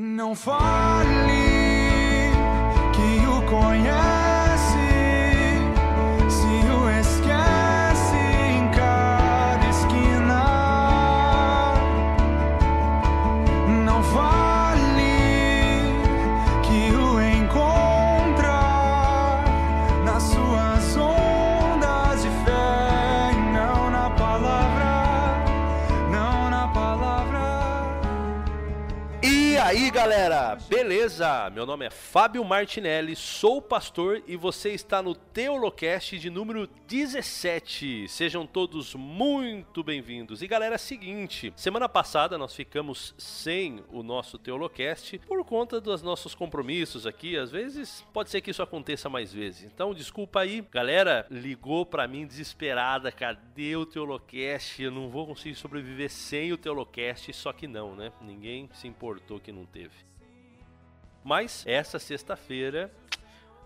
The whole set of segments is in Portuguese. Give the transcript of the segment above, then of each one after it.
Não fale que o conhece, galera, beleza? Meu nome é Fábio Martinelli, sou pastor e você está no Teolocast de número 17. Sejam todos muito bem-vindos. E galera, é seguinte, semana passada nós ficamos sem o nosso Teolocast por conta dos nossos compromissos aqui. Às vezes pode ser que isso aconteça mais vezes. Então, desculpa aí. Galera ligou pra mim desesperada, cadê o Teolocast? Eu não vou conseguir sobreviver sem o Teolocast, só que não, né? Ninguém se importou que não teve. Mas essa sexta-feira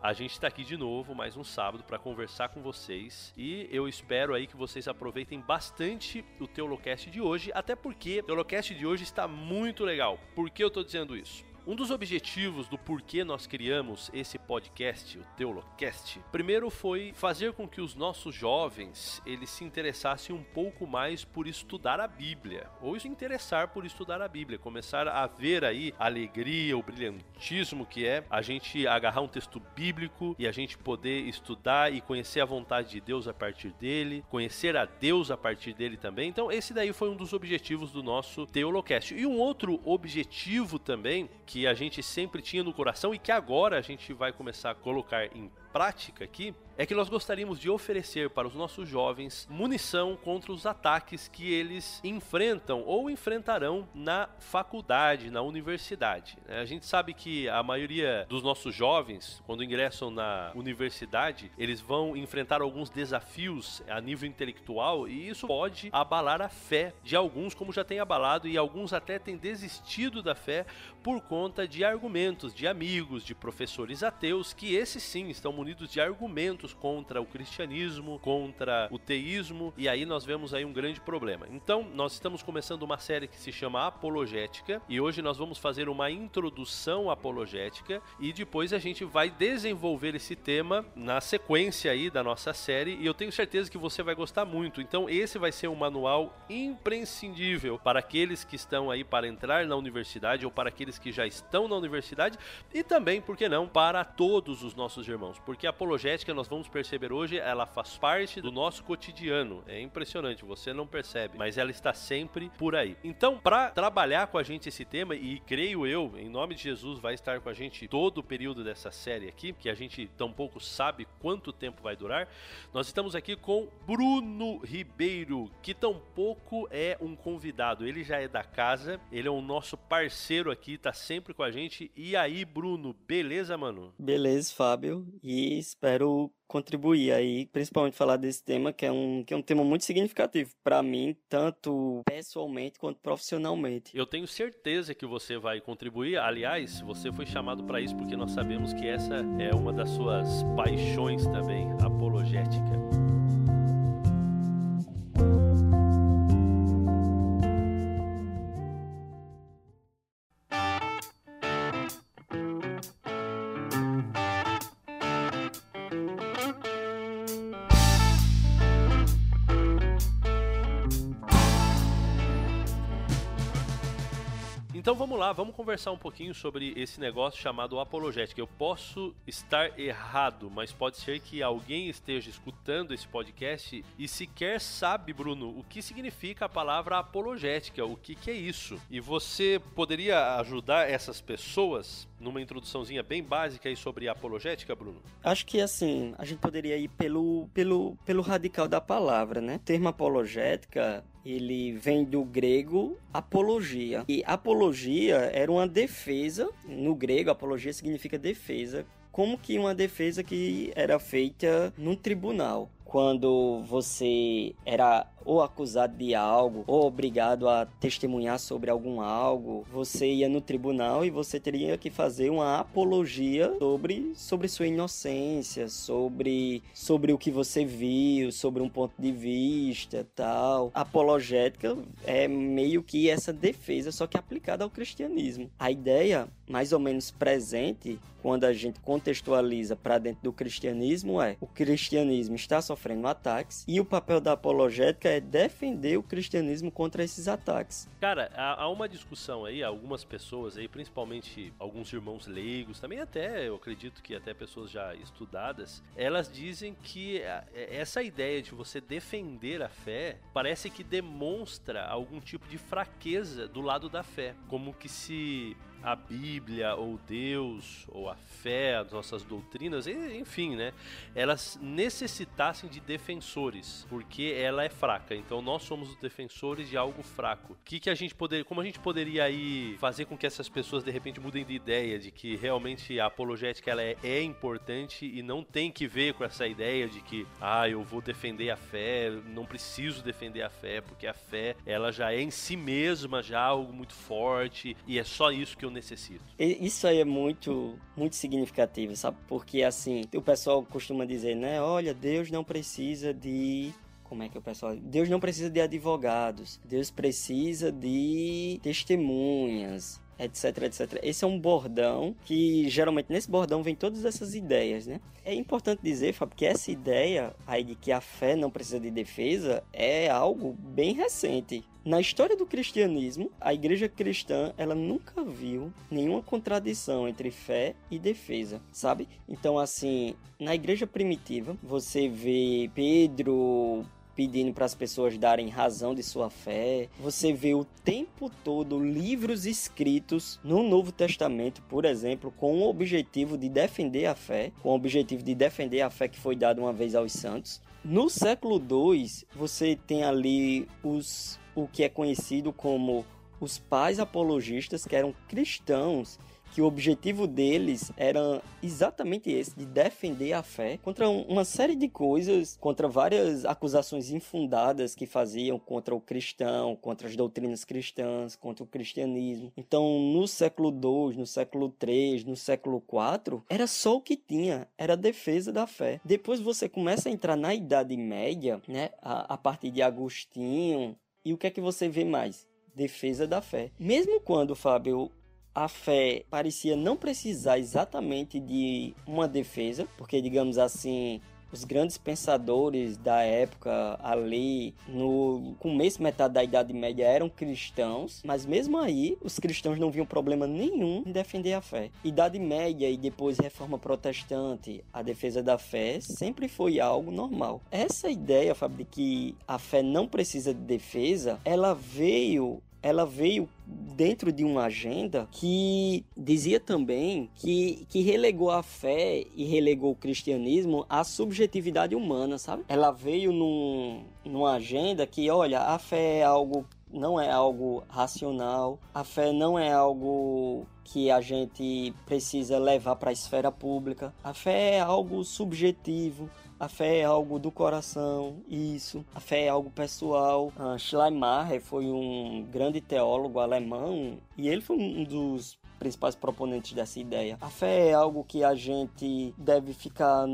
a gente está aqui de novo, mais um sábado, para conversar com vocês. E eu espero aí que vocês aproveitem bastante o Teolocast de hoje, até porque o Teolocast de hoje está muito legal. Por que eu estou dizendo isso? Um dos objetivos do porquê nós criamos esse podcast, o Teolocast, primeiro foi fazer com que os nossos jovens eles se interessassem um pouco mais por estudar a Bíblia, ou se interessar por estudar a Bíblia, começar a ver aí a alegria, o brilhantismo que é a gente agarrar um texto bíblico e a gente poder estudar e conhecer a vontade de Deus a partir dele, conhecer a Deus a partir dele também. Então esse daí foi um dos objetivos do nosso Teolocast. E um outro objetivo também que a gente sempre tinha no coração e que agora a gente vai começar a colocar em prática aqui é que nós gostaríamos de oferecer para os nossos jovens munição contra os ataques que eles enfrentam ou enfrentarão na faculdade, na universidade. né? A gente sabe que a maioria dos nossos jovens, quando ingressam na universidade, eles vão enfrentar alguns desafios a nível intelectual e isso pode abalar a fé de alguns, como já tem abalado, e alguns até têm desistido da fé por conta de argumentos de amigos, de professores ateus, que esses sim estão munidos de argumentos contra o cristianismo, contra o teísmo, e aí nós vemos aí um grande problema. Então, nós estamos começando uma série que se chama Apologética, e hoje nós vamos fazer uma introdução apologética e depois a gente vai desenvolver esse tema na sequência aí da nossa série, e eu tenho certeza que você vai gostar muito. Então, esse vai ser um manual imprescindível para aqueles que estão aí para entrar na universidade ou para aqueles que já estão na universidade e também, por que não, para todos os nossos irmãos, a apologética nós vamos perceber hoje, ela faz parte do nosso cotidiano. É impressionante, você não percebe, mas ela está sempre por aí. Então, para trabalhar com a gente esse tema e creio eu, em nome de Jesus, vai estar com a gente todo o período dessa série aqui, que a gente tampouco sabe quanto tempo vai durar. Nós estamos aqui com Bruno Ribeiro, que tampouco é um convidado, ele já é da casa, ele é o nosso parceiro aqui, tá sempre com a gente. E aí, Bruno, beleza, mano? Beleza, Fábio, e espero contribuir aí, principalmente falar desse tema que é um, que é um tema muito significativo para mim, tanto pessoalmente quanto profissionalmente. Eu tenho certeza que você vai contribuir. Aliás, você foi chamado para isso porque nós sabemos que essa é uma das suas paixões também, apologética. Então vamos lá, vamos conversar um pouquinho sobre esse negócio chamado apologética. Eu posso estar errado, mas pode ser que alguém esteja escutando esse podcast e sequer sabe, Bruno, o que significa a palavra apologética, o que, que é isso. E você poderia ajudar essas pessoas numa introduçãozinha bem básica aí sobre apologética, Bruno? Acho que assim, a gente poderia ir pelo, pelo, pelo radical da palavra, né? O termo apologética ele vem do grego apologia. E apologia era uma defesa, no grego apologia significa defesa, como que uma defesa que era feita num tribunal. Quando você era ou acusado de algo, ou obrigado a testemunhar sobre algum algo, você ia no tribunal e você teria que fazer uma apologia sobre, sobre sua inocência, sobre, sobre o que você viu, sobre um ponto de vista, tal. Apologética é meio que essa defesa, só que aplicada ao cristianismo. A ideia mais ou menos presente quando a gente contextualiza para dentro do cristianismo é o cristianismo está sofrendo ataques e o papel da apologética é defender o cristianismo contra esses ataques. Cara, há, uma discussão aí, algumas pessoas aí, principalmente alguns irmãos leigos, também até, eu acredito que até pessoas já estudadas, elas dizem que é, essa ideia de você defender a fé parece que demonstra algum tipo de fraqueza do lado da fé, como que se a Bíblia ou Deus ou a fé, as nossas doutrinas, enfim, né? Elas necessitassem de defensores, porque ela é fraca. Então nós somos os defensores de algo fraco. Que que a gente poderia, como a gente poderia aí fazer com que essas pessoas de repente mudem de ideia de que realmente a apologética ela é, é importante e não tem que ver com essa ideia de que ah, eu vou defender a fé, não preciso defender a fé, porque a fé ela já é em si mesma já algo muito forte e é só isso que eu necessito. Isso aí é muito, muito significativo, sabe? Porque assim, o pessoal costuma dizer, né? Olha, Deus não precisa de como é que o pessoal. Deus não precisa de advogados, Deus precisa de testemunhas, etc, etc. Esse é um bordão que geralmente nesse bordão vem todas essas ideias, né? É importante dizer, Fábio, que essa ideia aí de que a fé não precisa de defesa é algo bem recente. Na história do cristianismo, a igreja cristã, ela nunca viu nenhuma contradição entre fé e defesa, sabe? Então, assim, na igreja primitiva, você vê Pedro pedindo para as pessoas darem razão de sua fé. Você vê o tempo todo livros escritos no Novo Testamento, por exemplo, com o objetivo de defender a fé, com o objetivo de defender a fé que foi dada uma vez aos santos. No século II, você tem ali os o que é conhecido como os pais apologistas, que eram cristãos que o objetivo deles era exatamente esse, de defender a fé contra uma série de coisas, contra várias acusações infundadas que faziam contra o cristão, contra as doutrinas cristãs, contra o cristianismo. Então, no século II, no século III, no século IV, era só o que tinha, era a defesa da fé. Depois você começa a entrar na Idade Média, né, a, a partir de Agostinho, e o que é que você vê mais? Defesa da fé. Mesmo quando, Fábio, a fé parecia não precisar exatamente de uma defesa, porque, digamos assim, os grandes pensadores da época ali no começo metade da Idade Média eram cristãos, mas mesmo aí os cristãos não viam problema nenhum em defender a fé. Idade Média e depois Reforma Protestante, a defesa da fé sempre foi algo normal. Essa ideia, Fábio, de que a fé não precisa de defesa, ela veio ela veio dentro de uma agenda que dizia também que, que relegou a fé e relegou o cristianismo à subjetividade humana, sabe? Ela veio num, numa agenda que, olha, a fé é algo não é algo racional, a fé não é algo que a gente precisa levar para a esfera pública. A fé é algo subjetivo, a fé é algo do coração, isso. A fé é algo pessoal. Uh, Schleiermacher foi um grande teólogo alemão e ele foi um dos principais proponentes dessa ideia. A fé é algo que a gente deve ficar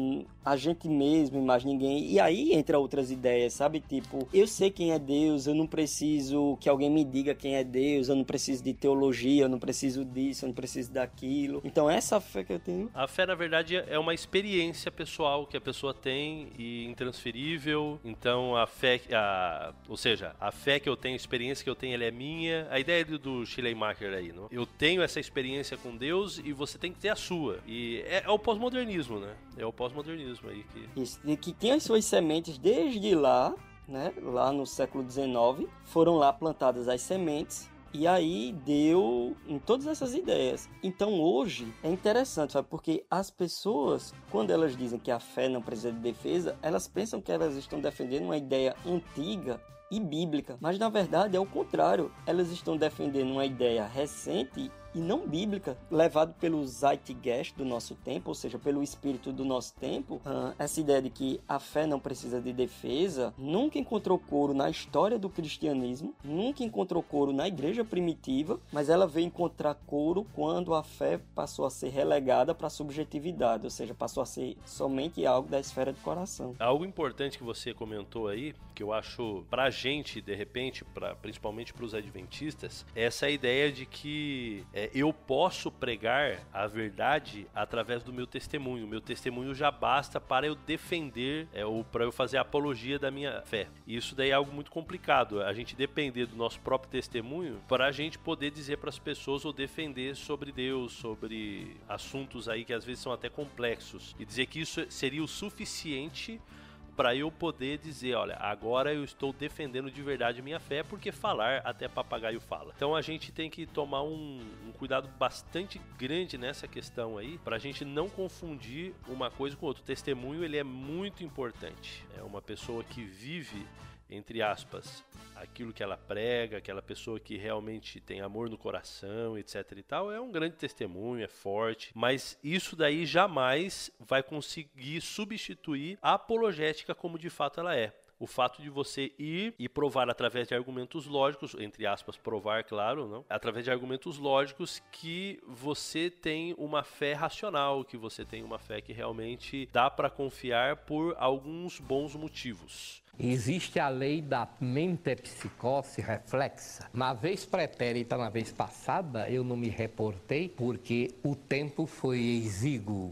a gente mesmo e mais ninguém. E aí entra outras ideias, sabe? Tipo, eu sei quem é Deus, eu não preciso que alguém me diga quem é Deus, eu não preciso de teologia, eu não preciso disso, eu não preciso daquilo. Então essa fé que eu tenho. A fé, na verdade, é uma experiência pessoal que a pessoa tem e intransferível. Então a fé, a, ou seja, a fé que eu tenho, a experiência que eu tenho, ela é minha. A ideia do Schleiermacher aí, não? Eu tenho essa experiência experiência com Deus e você tem que ter a sua. E é, é o pós-modernismo, né? É o pós-modernismo aí que. Isso, que tem as suas sementes desde lá, né? Lá no século XIX, foram lá plantadas as sementes e aí deu em todas essas ideias. Então hoje é interessante, sabe? Porque as pessoas, quando elas dizem que a fé não precisa de defesa, elas pensam que elas estão defendendo uma ideia antiga e bíblica. Mas na verdade é o contrário. Elas estão defendendo uma ideia recente e não bíblica, levado pelo zeitgeist do nosso tempo, ou seja, pelo espírito do nosso tempo, uh, essa ideia de que a fé não precisa de defesa, nunca encontrou coro na história do cristianismo, nunca encontrou coro na igreja primitiva, mas ela veio encontrar coro quando a fé passou a ser relegada para a subjetividade, ou seja, passou a ser somente algo da esfera do coração. Algo importante que você comentou aí, que eu acho pra gente, de repente, pra, principalmente para os adventistas, é essa ideia de que é, eu posso pregar a verdade através do meu testemunho. Meu testemunho já basta para eu defender é, ou para eu fazer apologia da minha fé. E isso daí é algo muito complicado. A gente depender do nosso próprio testemunho para a gente poder dizer para as pessoas ou defender sobre Deus, sobre assuntos aí que às vezes são até complexos e dizer que isso seria o suficiente para eu poder dizer, olha, agora eu estou defendendo de verdade minha fé, porque falar até papagaio fala. Então a gente tem que tomar um, um cuidado bastante grande nessa questão aí, para a gente não confundir uma coisa com outra. O testemunho ele é muito importante. É uma pessoa que vive entre aspas, aquilo que ela prega, aquela pessoa que realmente tem amor no coração, etc e tal, é um grande testemunho, é forte, mas isso daí jamais vai conseguir substituir a apologética como de fato ela é o fato de você ir e provar através de argumentos lógicos, entre aspas, provar, claro, não? Através de argumentos lógicos que você tem uma fé racional, que você tem uma fé que realmente dá para confiar por alguns bons motivos. Existe a lei da mentepsicose reflexa. Na vez pretérita, na vez passada, eu não me reportei porque o tempo foi exíguo.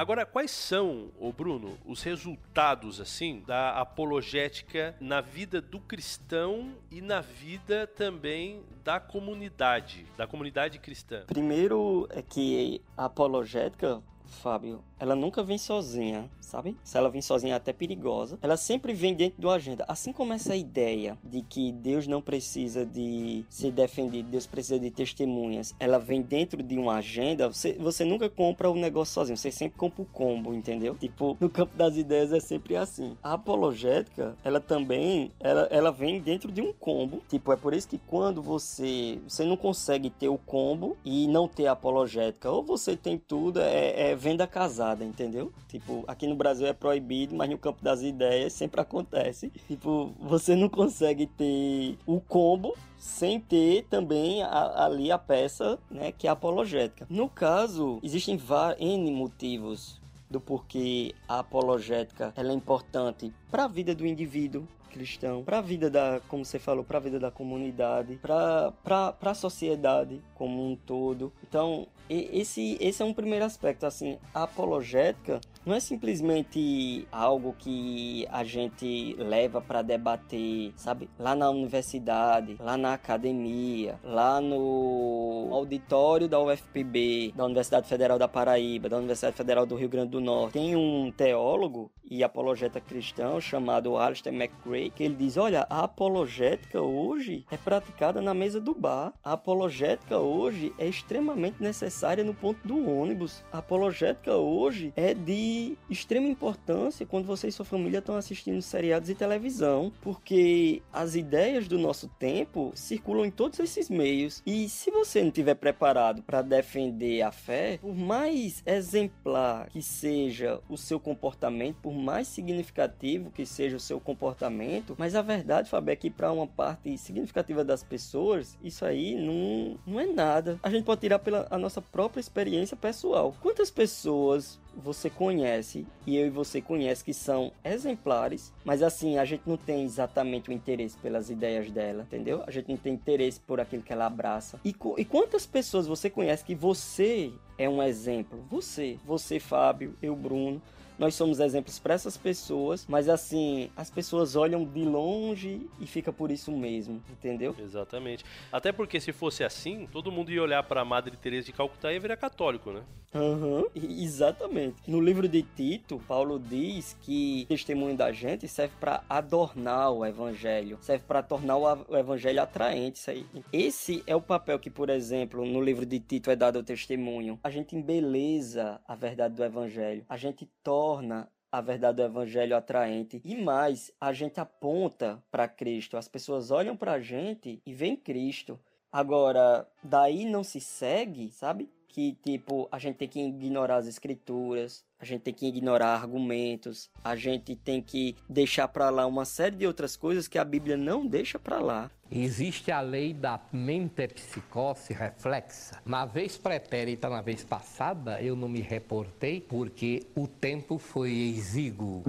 Agora, quais são, o Bruno, os resultados assim da apologética na vida do cristão e na vida também da comunidade, da comunidade cristã? Primeiro é que a apologética Fábio, ela nunca vem sozinha, sabe? Se ela vem sozinha é até perigosa. Ela sempre vem dentro do agenda. Assim como essa ideia de que Deus não precisa de ser defendido, Deus precisa de testemunhas, ela vem dentro de uma agenda, você, você nunca compra o negócio sozinho, você sempre compra o combo, entendeu? Tipo, no campo das ideias é sempre assim. A apologética, ela também, ela, ela vem dentro de um combo. Tipo, é por isso que quando você, você não consegue ter o combo e não ter a apologética, ou você tem tudo, é, é venda casada, entendeu? Tipo, aqui no Brasil é proibido, mas no campo das ideias sempre acontece. Tipo, você não consegue ter o combo sem ter também a, ali a peça, né, que é apologética. No caso, existem N motivos do porquê a apologética ela é importante para a vida do indivíduo, cristão, para a vida da, como você falou, para a vida da comunidade, para a sociedade como um todo. Então, esse, esse é um primeiro aspecto. Assim, a apologética não é simplesmente algo que a gente leva para debater, sabe? Lá na universidade, lá na academia, lá no auditório da UFPB, da Universidade Federal da Paraíba, da Universidade Federal do Rio Grande do Norte. Tem um teólogo e apologeta cristão chamado Alistair McRae, que ele diz: Olha, a apologética hoje é praticada na mesa do bar. A apologética hoje é extremamente necessária no ponto do ônibus. A apologética hoje é de extrema importância quando você e sua família estão assistindo seriados e televisão, porque as ideias do nosso tempo circulam em todos esses meios. E se você não estiver preparado para defender a fé, por mais exemplar que seja o seu comportamento, por mais significativo que seja o seu comportamento, mas a verdade, Fábio, é que para uma parte significativa das pessoas, isso aí não, não é nada. A gente pode tirar pela a nossa própria experiência pessoal. Quantas pessoas você conhece e eu e você conhece que são exemplares, mas assim, a gente não tem exatamente o interesse pelas ideias dela, entendeu? A gente não tem interesse por aquilo que ela abraça. E, e quantas pessoas você conhece que você é um exemplo? Você, você, Fábio, eu, Bruno nós somos exemplos para essas pessoas, mas assim, as pessoas olham de longe e fica por isso mesmo, entendeu? Exatamente. Até porque se fosse assim, todo mundo ia olhar para Madre Teresa de Calcutá e virar católico, né? Uhum, exatamente. No livro de Tito, Paulo diz que testemunho da gente serve para adornar o evangelho, serve para tornar o evangelho atraente. Isso aí. Esse é o papel que, por exemplo, no livro de Tito é dado ao testemunho. A gente embeleza a verdade do evangelho, a gente torna torna a verdade do evangelho atraente. E mais, a gente aponta para Cristo. As pessoas olham para a gente e veem Cristo. Agora, daí não se segue, sabe? Que tipo, a gente tem que ignorar as escrituras, a gente tem que ignorar argumentos, a gente tem que deixar para lá uma série de outras coisas que a Bíblia não deixa para lá. Existe a lei da mentepsicose reflexa. Na vez pretérita, na vez passada, eu não me reportei porque o tempo foi exíguo.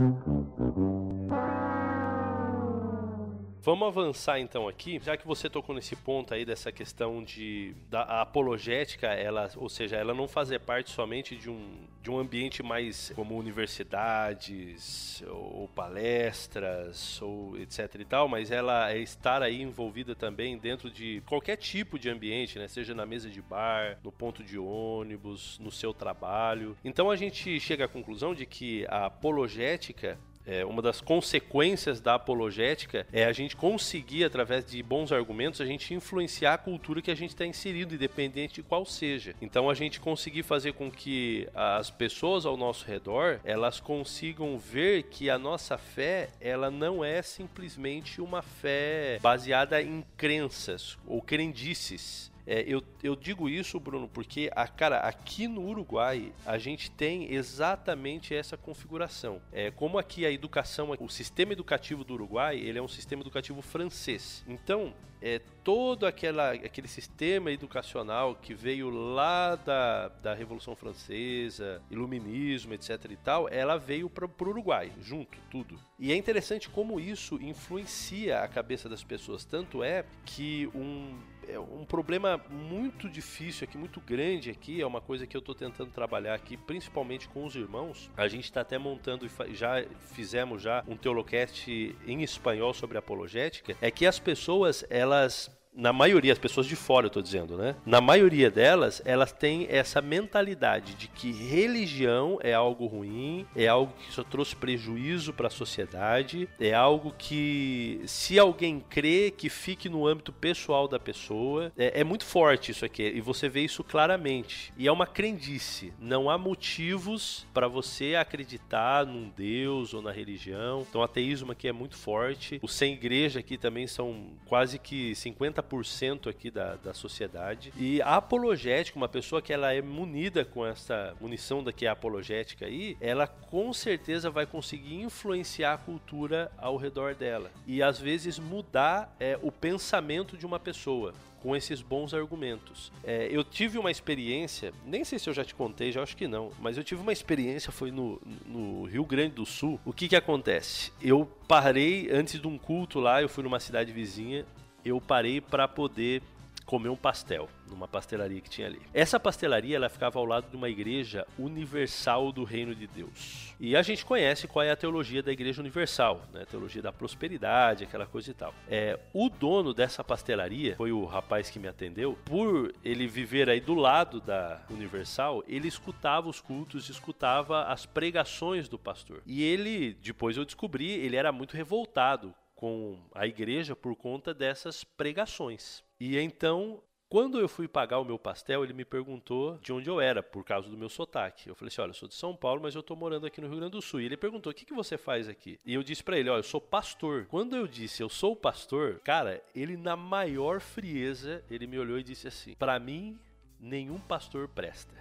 Vamos avançar então aqui, já que você tocou nesse ponto aí dessa questão de da apologética, ela, ou seja, ela não fazer parte somente de um, de um ambiente mais como universidades ou palestras ou etc e tal, mas ela é estar aí envolvida também dentro de qualquer tipo de ambiente, né? Seja na mesa de bar, no ponto de ônibus, no seu trabalho. Então a gente chega à conclusão de que a apologética é, uma das consequências da apologética é a gente conseguir, através de bons argumentos, a gente influenciar a cultura que a gente está inserido, independente de qual seja. Então a gente conseguir fazer com que as pessoas ao nosso redor elas consigam ver que a nossa fé ela não é simplesmente uma fé baseada em crenças ou crendices é, eu, eu digo isso, Bruno, porque, a, cara, aqui no Uruguai a gente tem exatamente essa configuração. É, como aqui a educação, o sistema educativo do Uruguai, ele é um sistema educativo francês. Então, é, todo aquela, aquele sistema educacional que veio lá da, da Revolução Francesa, Iluminismo, etc e tal, ela veio para o Uruguai, junto, tudo. E é interessante como isso influencia a cabeça das pessoas. Tanto é que um, é um problema muito difícil aqui, muito grande aqui, é uma coisa que eu estou tentando trabalhar aqui, principalmente com os irmãos. A gente está até montando, já fizemos já um Teolocast em espanhol sobre apologética, é que as pessoas, elas na maioria, as pessoas de fora, eu tô dizendo, né? Na maioria delas, elas têm essa mentalidade de que religião é algo ruim, é algo que só trouxe prejuízo para a sociedade, é algo que, se alguém crê, que fique no âmbito pessoal da pessoa. É, é muito forte isso aqui, e você vê isso claramente. E é uma crendice. Não há motivos para você acreditar num Deus ou na religião. Então, o ateísmo aqui é muito forte. Os sem igreja aqui também são quase que 50 50% aqui da, da sociedade. E a apologética, uma pessoa que ela é munida com essa munição daqui a apologética aí, ela com certeza vai conseguir influenciar a cultura ao redor dela. E às vezes mudar é, o pensamento de uma pessoa com esses bons argumentos. É, eu tive uma experiência, nem sei se eu já te contei, já acho que não, mas eu tive uma experiência, foi no, no Rio Grande do Sul. O que que acontece? Eu parei antes de um culto lá, eu fui numa cidade vizinha, eu parei para poder comer um pastel numa pastelaria que tinha ali. Essa pastelaria ela ficava ao lado de uma igreja universal do reino de Deus. E a gente conhece qual é a teologia da igreja universal, né? A teologia da prosperidade, aquela coisa e tal. É, o dono dessa pastelaria foi o rapaz que me atendeu. Por ele viver aí do lado da Universal, ele escutava os cultos, escutava as pregações do pastor. E ele, depois eu descobri, ele era muito revoltado com a igreja por conta dessas pregações. E então, quando eu fui pagar o meu pastel, ele me perguntou de onde eu era, por causa do meu sotaque. Eu falei assim: olha, eu sou de São Paulo, mas eu estou morando aqui no Rio Grande do Sul. E ele perguntou: o que, que você faz aqui? E eu disse para ele: olha, eu sou pastor. Quando eu disse eu sou pastor, cara, ele na maior frieza, ele me olhou e disse assim: para mim, nenhum pastor presta.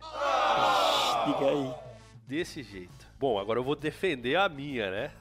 Diga aí. Desse jeito. Bom, agora eu vou defender a minha, né?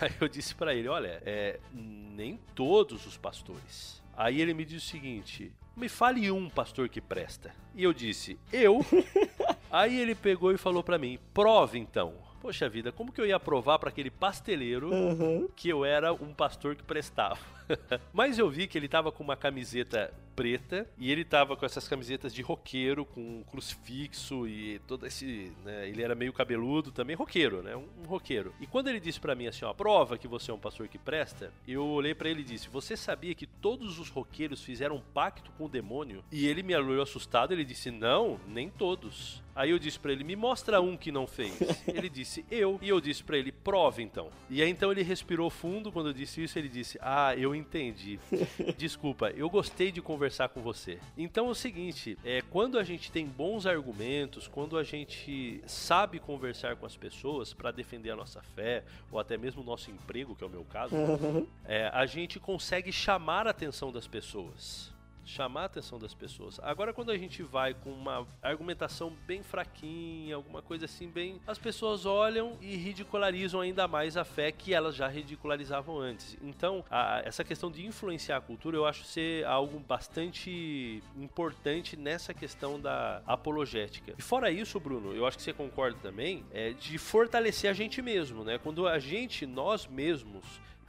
Aí eu disse para ele: olha, é, nem todos os pastores. Aí ele me disse o seguinte: me fale um pastor que presta. E eu disse: eu. Aí ele pegou e falou para mim: prove então. Poxa vida, como que eu ia provar para aquele pasteleiro uhum. que eu era um pastor que prestava? Mas eu vi que ele tava com uma camiseta preta e ele tava com essas camisetas de roqueiro, com um crucifixo e todo esse. Né, ele era meio cabeludo também, roqueiro, né? Um, um roqueiro. E quando ele disse para mim assim, ó, prova que você é um pastor que presta, eu olhei para ele e disse: Você sabia que todos os roqueiros fizeram um pacto com o demônio? E ele me olhou assustado, ele disse: Não, nem todos. Aí eu disse para ele: Me mostra um que não fez. Ele disse: Eu. E eu disse para ele: Prova então. E aí então ele respirou fundo quando eu disse isso. Ele disse: Ah, eu entendi. Desculpa, eu gostei de conversar com você. Então é o seguinte, é quando a gente tem bons argumentos, quando a gente sabe conversar com as pessoas para defender a nossa fé ou até mesmo o nosso emprego, que é o meu caso, é, a gente consegue chamar a atenção das pessoas chamar a atenção das pessoas. Agora, quando a gente vai com uma argumentação bem fraquinha, alguma coisa assim, bem. As pessoas olham e ridicularizam ainda mais a fé que elas já ridicularizavam antes. Então, a, essa questão de influenciar a cultura eu acho ser algo bastante importante nessa questão da apologética. E fora isso, Bruno, eu acho que você concorda também, é de fortalecer a gente mesmo, né? Quando a gente, nós mesmos,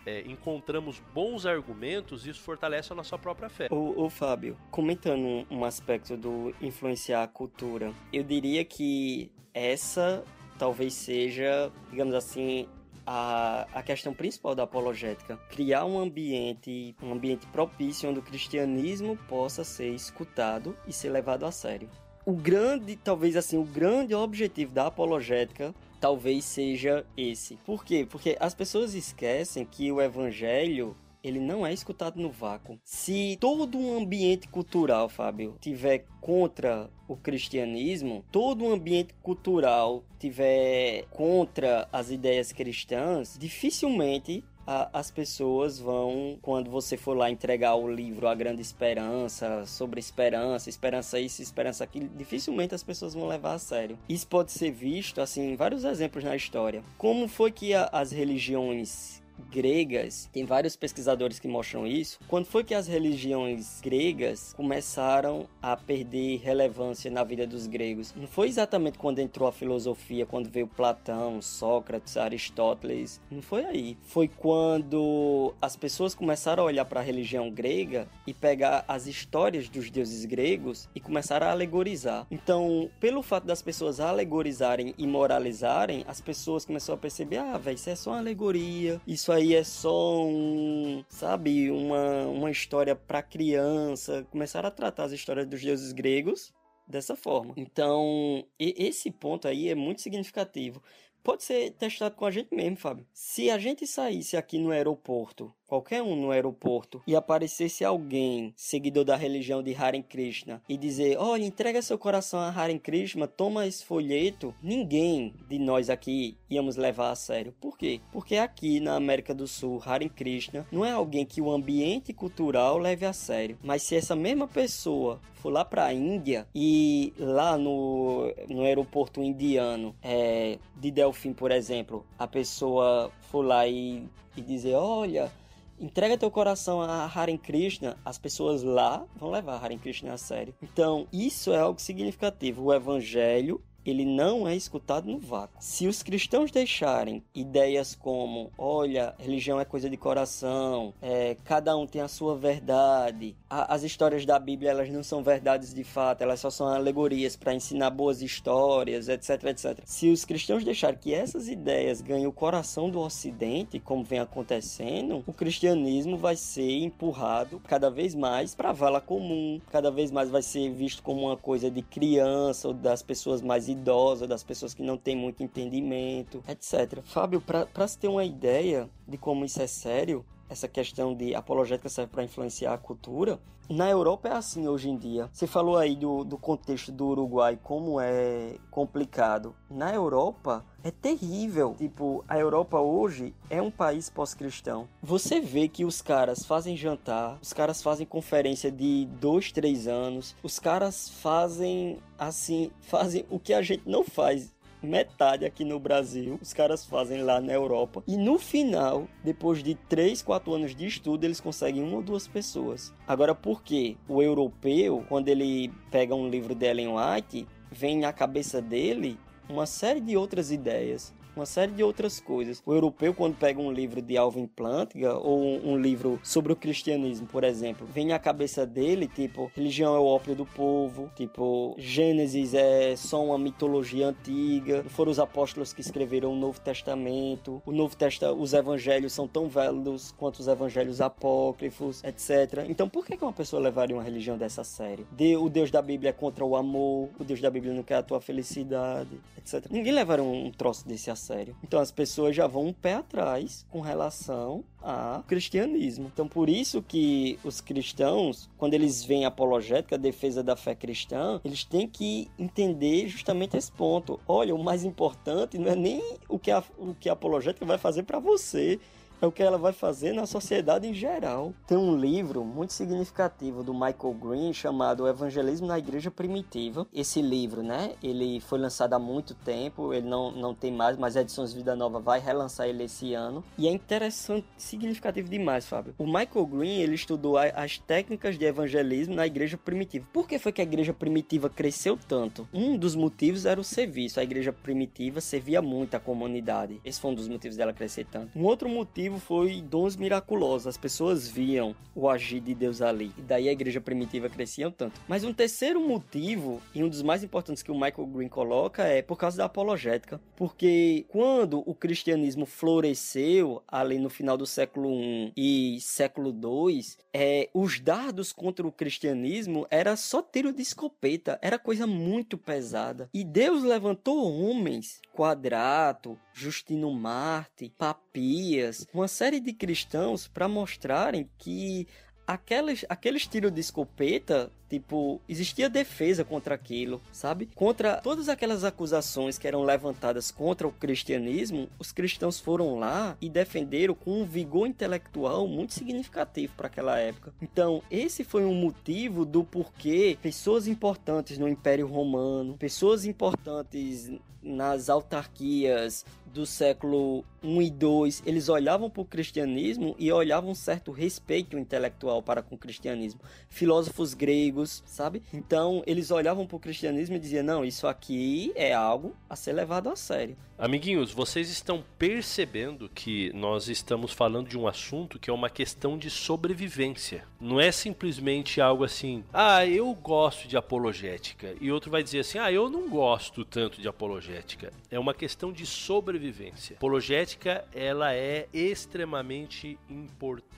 é, encontramos bons argumentos, isso fortalece a nossa própria fé. O, o Fábio, comentando um aspecto do influenciar a cultura, eu diria que essa talvez seja, digamos assim, a, a questão principal da apologética. Criar um ambiente, um ambiente propício onde o cristianismo possa ser escutado e ser levado a sério. O grande, talvez assim, o grande objetivo da apologética talvez seja esse. Por quê? Porque as pessoas esquecem que o evangelho ele não é escutado no vácuo. Se todo um ambiente cultural, Fábio, tiver contra o cristianismo, todo um ambiente cultural tiver contra as ideias cristãs, dificilmente a, as pessoas vão, quando você for lá entregar o livro A Grande Esperança, sobre esperança, esperança isso, esperança aquilo, dificilmente as pessoas vão levar a sério. Isso pode ser visto, assim, em vários exemplos na história. Como foi que a, as religiões gregas, tem vários pesquisadores que mostram isso. Quando foi que as religiões gregas começaram a perder relevância na vida dos gregos? Não foi exatamente quando entrou a filosofia, quando veio Platão, Sócrates, Aristóteles. Não foi aí. Foi quando as pessoas começaram a olhar para a religião grega e pegar as histórias dos deuses gregos e começaram a alegorizar. Então, pelo fato das pessoas alegorizarem e moralizarem, as pessoas começaram a perceber: ah, velho, isso é só uma alegoria, isso isso aí é só um, sabe, uma, uma história para criança. Começaram a tratar as histórias dos deuses gregos dessa forma. Então, esse ponto aí é muito significativo. Pode ser testado com a gente mesmo, Fábio. Se a gente saísse aqui no aeroporto qualquer um no aeroporto e aparecesse alguém, seguidor da religião de Hare Krishna, e dizer: Olha, entrega seu coração a Hare Krishna, toma esse folheto, ninguém de nós aqui íamos levar a sério. Por quê? Porque aqui na América do Sul, Hare Krishna não é alguém que o ambiente cultural leve a sério. Mas se essa mesma pessoa for lá para a Índia e lá no, no aeroporto indiano é, de Delfim, por exemplo, a pessoa for lá e, e dizer: Olha entrega teu coração a Hare Krishna, as pessoas lá vão levar Hare Krishna a sério. Então, isso é algo significativo. O evangelho ele não é escutado no vácuo. Se os cristãos deixarem ideias como, olha, religião é coisa de coração, é, cada um tem a sua verdade, a, as histórias da Bíblia elas não são verdades de fato, elas só são alegorias para ensinar boas histórias, etc, etc. Se os cristãos deixarem que essas ideias ganhem o coração do Ocidente, como vem acontecendo, o cristianismo vai ser empurrado cada vez mais para a vala comum, cada vez mais vai ser visto como uma coisa de criança ou das pessoas mais idosas, das pessoas que não têm muito entendimento, etc. Fábio, para se ter uma ideia de como isso é sério, essa questão de apologética serve para influenciar a cultura. Na Europa é assim hoje em dia. Você falou aí do, do contexto do Uruguai, como é complicado. Na Europa é terrível. Tipo, a Europa hoje é um país pós-cristão. Você vê que os caras fazem jantar, os caras fazem conferência de dois, três anos, os caras fazem assim, fazem o que a gente não faz metade aqui no Brasil, os caras fazem lá na Europa. E no final, depois de 3, 4 anos de estudo, eles conseguem uma ou duas pessoas. Agora, por quê? O europeu, quando ele pega um livro de Ellen White, vem na cabeça dele uma série de outras ideias uma série de outras coisas. O europeu, quando pega um livro de Alvin Plantinga ou um, livro sobre o cristianismo, por exemplo, vem à cabeça dele, tipo, religião é o ópio do povo, tipo, Gênesis é só uma mitologia antiga, foram os apóstolos que escreveram o Novo Testamento, o Novo Testamento, os evangelhos são tão velhos quanto os evangelhos apócrifos, etc. Então, por que uma pessoa levaria uma religião dessa série? De, o Deus da Bíblia é contra o amor, o Deus da Bíblia não quer a tua felicidade, etc. Ninguém levaria um troço desse a sério. Então as pessoas já vão um pé atrás com relação ao cristianismo. Então por isso que os cristãos, quando eles veem apologética, a defesa da fé cristã, eles têm que entender justamente esse ponto. Olha, o mais importante não é nem o que a, o que a apologética vai fazer para você, é o que ela vai fazer na sociedade em geral. Tem um livro muito significativo do Michael Green chamado Evangelismo na Igreja Primitiva. Esse livro, né, ele foi lançado há muito tempo, ele não, não tem mais, mas a Edições Vida Nova vai relançar ele esse ano. E é interessante, significativo demais, Fábio. O Michael Green, ele estudou a, as técnicas de evangelismo na Igreja Primitiva. Por que foi que a Igreja Primitiva cresceu tanto? Um dos motivos era o serviço. A Igreja Primitiva servia muito à comunidade. Esse foi um dos motivos dela crescer tanto. Um outro motivo foi dons miraculosos. As pessoas viam o agir de Deus ali. E daí a igreja primitiva crescia tanto. Mas um terceiro motivo, e um dos mais importantes que o Michael Green coloca, é por causa da apologética. Porque quando o cristianismo floresceu, ali no final do século I e século II, é, os dardos contra o cristianismo era só tiro de escopeta. Era coisa muito pesada. E Deus levantou homens, Quadrato, Justino Marte, Papias, uma série de cristãos para mostrarem que aqueles, aqueles tiros de escopeta, tipo, existia defesa contra aquilo, sabe? Contra todas aquelas acusações que eram levantadas contra o cristianismo, os cristãos foram lá e defenderam com um vigor intelectual muito significativo para aquela época. Então, esse foi um motivo do porquê pessoas importantes no Império Romano, pessoas importantes nas autarquias do século 1 e 2, eles olhavam para o cristianismo e olhavam um certo respeito intelectual para com o cristianismo. Filósofos gregos, sabe? Então, eles olhavam para o cristianismo e diziam: não, isso aqui é algo a ser levado a sério. Amiguinhos, vocês estão percebendo que nós estamos falando de um assunto que é uma questão de sobrevivência. Não é simplesmente algo assim, ah, eu gosto de apologética, e outro vai dizer assim, ah, eu não gosto tanto de apologética. É uma questão de sobrevivência. Apologética, ela é extremamente importante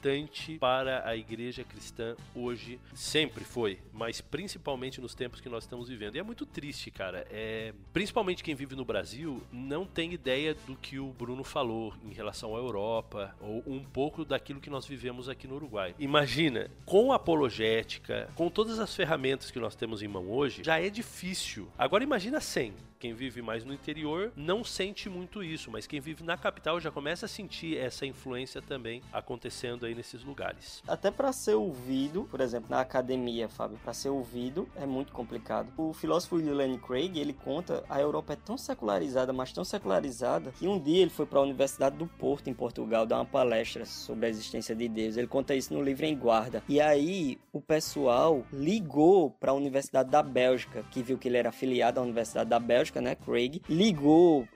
para a igreja cristã hoje, sempre foi, mas principalmente nos tempos que nós estamos vivendo. E é muito triste, cara. É, principalmente quem vive no Brasil não tem ideia do que o Bruno falou em relação à Europa, ou um pouco daquilo que nós vivemos aqui no Uruguai. Imagina, com apologética, com todas as ferramentas que nós temos em mão hoje, já é difícil. Agora imagina sem. Quem vive mais no interior não sente muito isso, mas quem vive na capital já começa a sentir essa influência também acontecendo aí nesses lugares. Até para ser ouvido, por exemplo, na academia, Fábio, para ser ouvido é muito complicado. O filósofo William Craig, ele conta a Europa é tão secularizada, mas tão secularizada, que um dia ele foi para a Universidade do Porto, em Portugal, dar uma palestra sobre a existência de Deus. Ele conta isso no livro Em Guarda. E aí o pessoal ligou para a Universidade da Bélgica, que viu que ele era afiliado à Universidade da Bélgica né, Craig, ligou,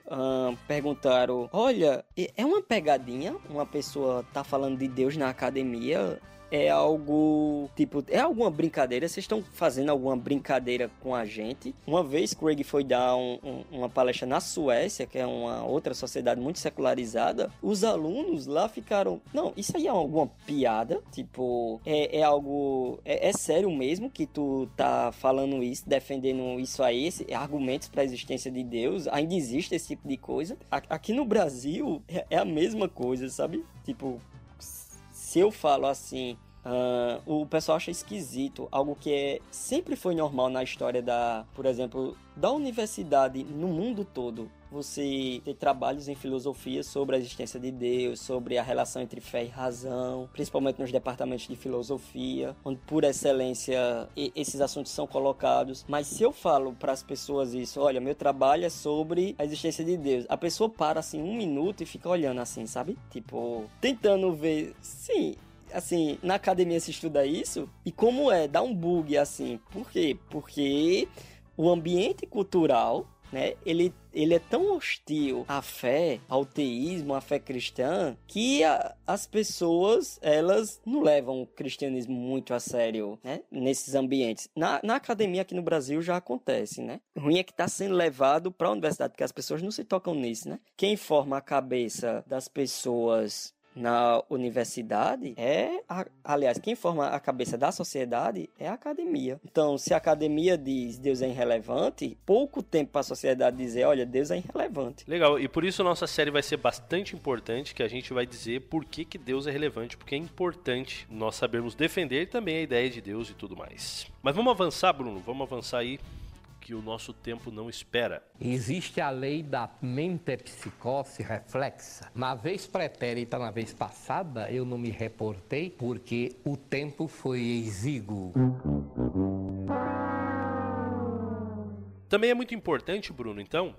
perguntaram: Olha, é uma pegadinha uma pessoa tá falando de Deus na academia? É algo tipo, é alguma brincadeira? Vocês estão fazendo alguma brincadeira com a gente? Uma vez Craig foi dar um, um, uma palestra na Suécia, que é uma outra sociedade muito secularizada, os alunos lá ficaram, não, isso aí é alguma piada? Tipo, é, é algo, é, é, sério mesmo que tu tá falando isso, defendendo isso aí, esse, argumentos para a existência de Deus? Ainda existe esse tipo de coisa? Aqui no Brasil é, é a mesma coisa, sabe? Tipo, se eu falo assim, uh, o pessoal acha esquisito, algo que é, sempre foi normal na história da, por exemplo, da universidade no mundo todo você ter trabalhos em filosofia sobre a existência de Deus, sobre a relação entre fé e razão, principalmente nos departamentos de filosofia, onde por excelência esses assuntos são colocados. Mas se eu falo para as pessoas isso, olha, meu trabalho é sobre a existência de Deus, a pessoa para assim um minuto e fica olhando assim, sabe? Tipo, tentando ver, sim, assim, na academia se estuda isso, e como é, dá um bug assim. Por quê? Porque o ambiente cultural né? Ele, ele é tão hostil à fé, ao teísmo, à fé cristã, que a, as pessoas, elas não levam o cristianismo muito a sério, né? Nesses ambientes. Na, na academia aqui no Brasil já acontece, né? O ruim é que está sendo levado para a universidade, porque as pessoas não se tocam nisso, né? Quem forma a cabeça das pessoas na universidade é, a, aliás, quem forma a cabeça da sociedade é a academia. Então, se a academia diz Deus é irrelevante, pouco tempo para a sociedade dizer, olha, Deus é irrelevante. Legal, e por isso nossa série vai ser bastante importante, que a gente vai dizer por que, que Deus é relevante, porque é importante nós sabermos defender também a ideia de Deus e tudo mais. Mas vamos avançar, Bruno, vamos avançar aí que o nosso tempo não espera. Existe a lei da mentepsicose reflexa. Na vez pretérita, na vez passada, eu não me reportei porque o tempo foi exíguo. Também é muito importante, Bruno, então,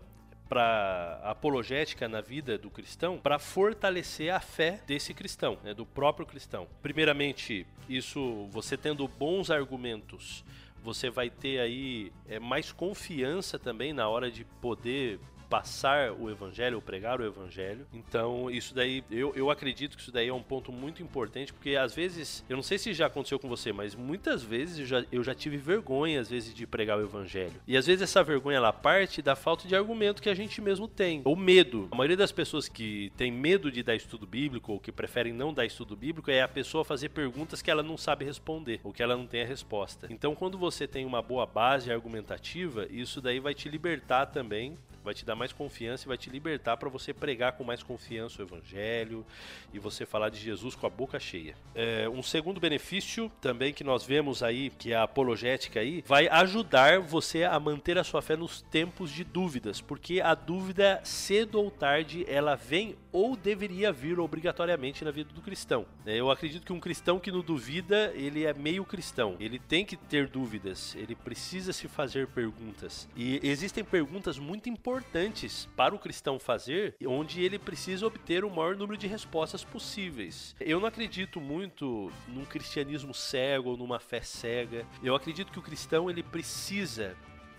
para apologética na vida do cristão, para fortalecer a fé desse cristão, né, do próprio cristão. Primeiramente, isso você tendo bons argumentos você vai ter aí é, mais confiança também na hora de poder passar o evangelho ou pregar o evangelho. Então, isso daí, eu, eu acredito que isso daí é um ponto muito importante, porque às vezes, eu não sei se já aconteceu com você, mas muitas vezes eu já, eu já tive vergonha, às vezes, de pregar o evangelho. E às vezes essa vergonha, ela parte da falta de argumento que a gente mesmo tem, ou medo. A maioria das pessoas que tem medo de dar estudo bíblico, ou que preferem não dar estudo bíblico, é a pessoa fazer perguntas que ela não sabe responder, ou que ela não tem a resposta. Então, quando você tem uma boa base argumentativa, isso daí vai te libertar também vai te dar mais confiança e vai te libertar para você pregar com mais confiança o evangelho e você falar de Jesus com a boca cheia. É, um segundo benefício também que nós vemos aí, que é a apologética aí, vai ajudar você a manter a sua fé nos tempos de dúvidas, porque a dúvida cedo ou tarde ela vem ou deveria vir obrigatoriamente na vida do cristão. É, eu acredito que um cristão que não duvida, ele é meio cristão. Ele tem que ter dúvidas, ele precisa se fazer perguntas. E existem perguntas muito importantes importantes para o cristão fazer, onde ele precisa obter o maior número de respostas possíveis. Eu não acredito muito num cristianismo cego ou numa fé cega. Eu acredito que o cristão ele precisa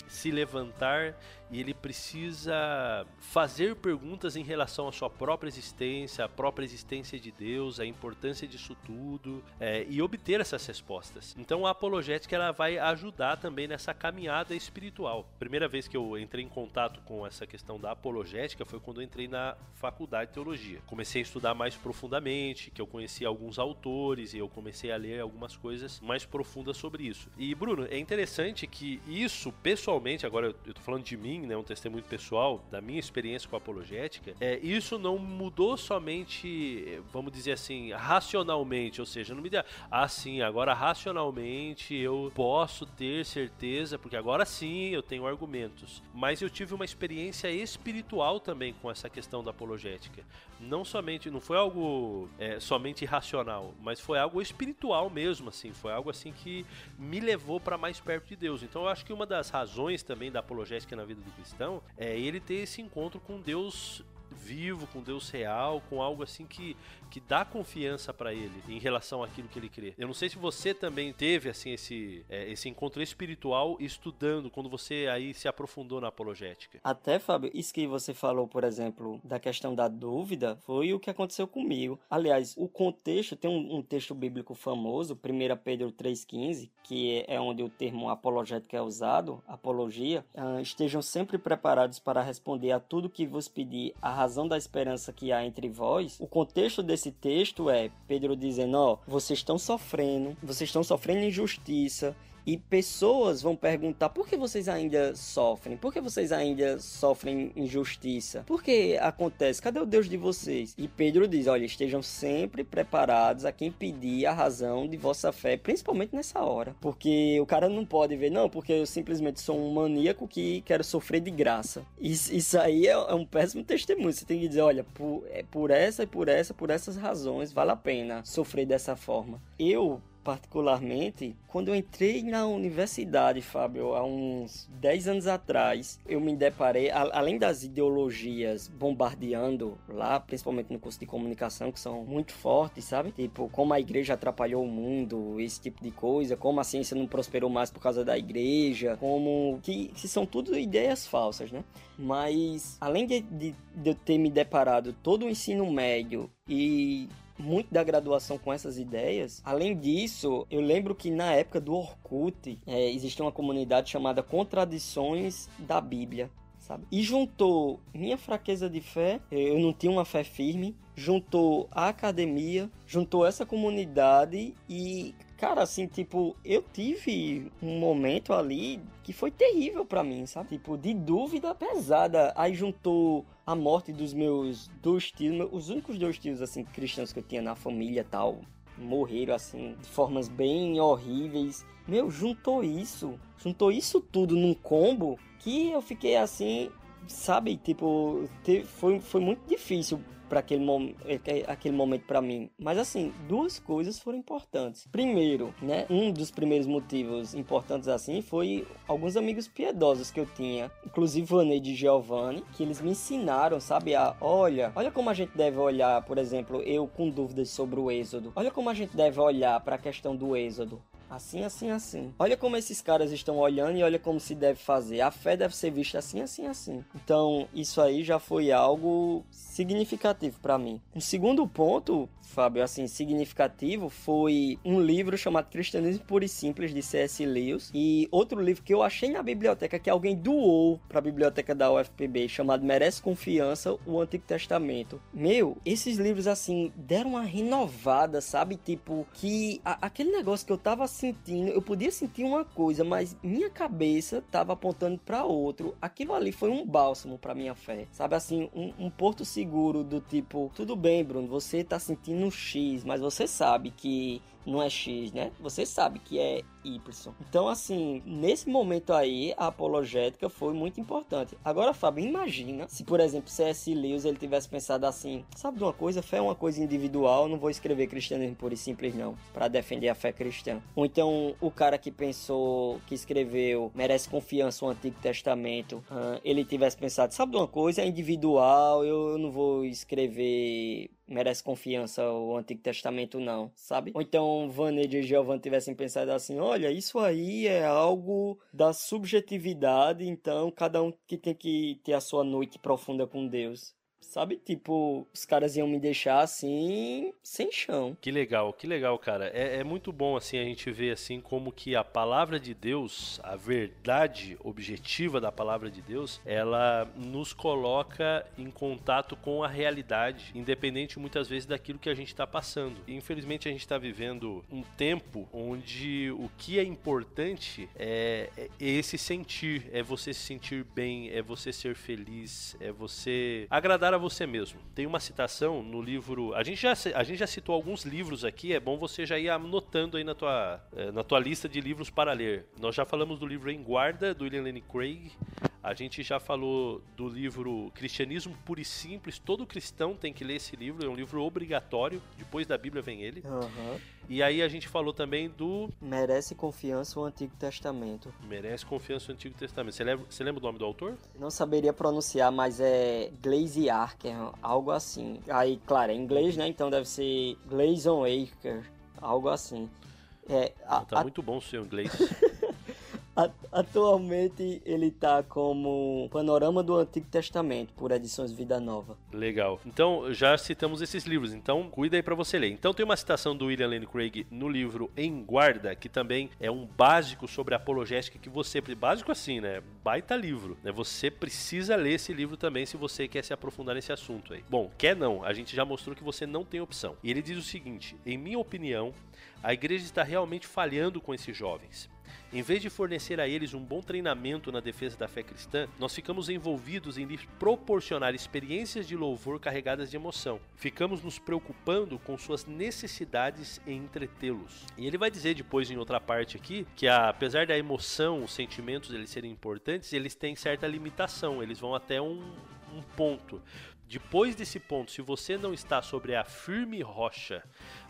se levantar e ele precisa fazer perguntas em relação à sua própria existência, à própria existência de Deus, a importância disso tudo é, e obter essas respostas. Então a apologética ela vai ajudar também nessa caminhada espiritual. Primeira vez que eu entrei em contato com essa questão da apologética foi quando eu entrei na faculdade de teologia. Comecei a estudar mais profundamente, que eu conheci alguns autores e eu comecei a ler algumas coisas mais profundas sobre isso. E Bruno, é interessante que isso pessoalmente, agora eu, eu tô falando de mim né, um testemunho pessoal da minha experiência com a apologética, é, isso não mudou somente, vamos dizer assim, racionalmente, ou seja, não me dá, ah, sim, agora racionalmente eu posso ter certeza, porque agora sim eu tenho argumentos. Mas eu tive uma experiência espiritual também com essa questão da apologética. Não somente, não foi algo é, somente racional, mas foi algo espiritual mesmo, assim, foi algo assim que me levou para mais perto de Deus. Então eu acho que uma das razões também da apologética na vida do cristão é ele ter esse encontro com Deus vivo, com Deus real, com algo assim que, que dá confiança para ele em relação àquilo que ele crê. Eu não sei se você também teve assim esse, é, esse encontro espiritual estudando quando você aí se aprofundou na apologética. Até, Fábio, isso que você falou, por exemplo, da questão da dúvida, foi o que aconteceu comigo. Aliás, o contexto, tem um, um texto bíblico famoso, 1 Pedro 3,15, que é onde o termo apologética é usado, apologia, uh, estejam sempre preparados para responder a tudo que vos pedir a razão da esperança que há entre vós, o contexto desse texto é Pedro dizendo: ó, vocês estão sofrendo, vocês estão sofrendo injustiça, e pessoas vão perguntar por que vocês ainda sofrem? Por que vocês ainda sofrem injustiça? Por que acontece? Cadê o Deus de vocês? E Pedro diz: olha, estejam sempre preparados a quem pedir a razão de vossa fé, principalmente nessa hora. Porque o cara não pode ver, não, porque eu simplesmente sou um maníaco que quero sofrer de graça. Isso, isso aí é, é um péssimo testemunho. Você tem que dizer: olha, por, é por essa e por essa, por essas razões, vale a pena sofrer dessa forma. Eu particularmente, quando eu entrei na universidade, Fábio, há uns 10 anos atrás, eu me deparei, além das ideologias bombardeando lá, principalmente no curso de comunicação, que são muito fortes, sabe? Tipo, como a igreja atrapalhou o mundo, esse tipo de coisa, como a ciência não prosperou mais por causa da igreja, como. que, que são tudo ideias falsas, né? Mas, além de, de, de eu ter me deparado todo o ensino médio e muito da graduação com essas ideias. Além disso, eu lembro que na época do Orkut é, existia uma comunidade chamada Contradições da Bíblia sabe? E juntou minha fraqueza de fé, eu não tinha uma fé firme, juntou a academia, juntou essa comunidade e Cara, assim, tipo, eu tive um momento ali que foi terrível para mim, sabe? Tipo, de dúvida pesada. Aí juntou a morte dos meus dois tios, os únicos dois tios, assim, cristãos que eu tinha na família tal, morreram, assim, de formas bem horríveis. Meu, juntou isso, juntou isso tudo num combo que eu fiquei assim, sabe? Tipo, foi, foi muito difícil para aquele, mom aquele momento para mim. Mas assim, duas coisas foram importantes. Primeiro, né, um dos primeiros motivos importantes assim foi alguns amigos piedosos que eu tinha, inclusive Vaneide e Giovanni, que eles me ensinaram, sabe, a olha, olha como a gente deve olhar, por exemplo, eu com dúvidas sobre o Êxodo. Olha como a gente deve olhar para a questão do Êxodo. Assim, assim, assim. Olha como esses caras estão olhando e olha como se deve fazer. A fé deve ser vista assim, assim, assim. Então, isso aí já foi algo significativo para mim. Um segundo ponto, Fábio, assim, significativo foi um livro chamado Cristianismo Puro e Simples de C.S. Lewis e outro livro que eu achei na biblioteca que alguém doou para a biblioteca da UFPB chamado Merece Confiança, o Antigo Testamento. Meu, esses livros assim deram uma renovada, sabe? Tipo que a, aquele negócio que eu tava sentindo, eu podia sentir uma coisa, mas minha cabeça tava apontando para outro. Aquilo ali foi um bálsamo para minha fé, sabe? Assim, um, um, porto seguro do tipo, tudo bem, Bruno, você tá sentindo X, mas você sabe que não é X, né? Você sabe que é Y. Então, assim, nesse momento aí, a apologética foi muito importante. Agora, Fábio, imagina se, por exemplo, C.S. Lewis ele tivesse pensado assim: sabe de uma coisa? Fé é uma coisa individual, não vou escrever cristianismo puro e simples, não, para defender a fé cristã. Ou então, o cara que pensou, que escreveu Merece Confiança, o Antigo Testamento, ele tivesse pensado: sabe de uma coisa? É individual, eu não vou escrever merece confiança o Antigo Testamento, não, sabe? Ou então Vaneide e Giovanni tivessem pensado assim: olha, isso aí é algo da subjetividade, então cada um que tem que ter a sua noite profunda com Deus sabe? Tipo, os caras iam me deixar assim, sem chão. Que legal, que legal, cara. É, é, muito bom, assim, a gente ver, assim, como que a palavra de Deus, a verdade objetiva da palavra de Deus, ela nos coloca em contato com a realidade, independente muitas vezes daquilo que a gente está passando. E, infelizmente, a gente está vivendo um tempo onde o que é importante é, é esse sentir, é você se sentir bem, é você ser feliz, é você agradar a para você mesmo. Tem uma citação no livro. A gente, já, a gente já citou alguns livros aqui, é bom você já ir anotando aí na tua, eh, na tua lista de livros para ler. Nós já falamos do livro Em Guarda, do William Lane Craig. A gente já falou do livro Cristianismo Puro e Simples. Todo cristão tem que ler esse livro, é um livro obrigatório. Depois da Bíblia vem ele. Uhum. E aí a gente falou também do. Merece confiança o Antigo Testamento. Merece confiança o Antigo Testamento. Você lembra, você lembra o nome do autor? Não saberia pronunciar, mas é Glaze Archer, algo assim. Aí, claro, é inglês, né? Então deve ser Glazon Aker, algo assim. É, a, tá a... muito bom o seu inglês. Atualmente ele tá como Panorama do Antigo Testamento, por Edições Vida Nova. Legal. Então, já citamos esses livros, então cuida aí para você ler. Então tem uma citação do William Lane Craig no livro Em Guarda, que também é um básico sobre apologética que você, básico assim, né? Baita livro, né? Você precisa ler esse livro também se você quer se aprofundar nesse assunto aí. Bom, quer não, a gente já mostrou que você não tem opção. E ele diz o seguinte: em minha opinião, a igreja está realmente falhando com esses jovens. Em vez de fornecer a eles um bom treinamento na defesa da fé cristã, nós ficamos envolvidos em lhes proporcionar experiências de louvor carregadas de emoção. Ficamos nos preocupando com suas necessidades em entretê-los. E ele vai dizer depois em outra parte aqui que apesar da emoção, os sentimentos eles serem importantes, eles têm certa limitação, eles vão até um, um ponto. Depois desse ponto, se você não está sobre a firme rocha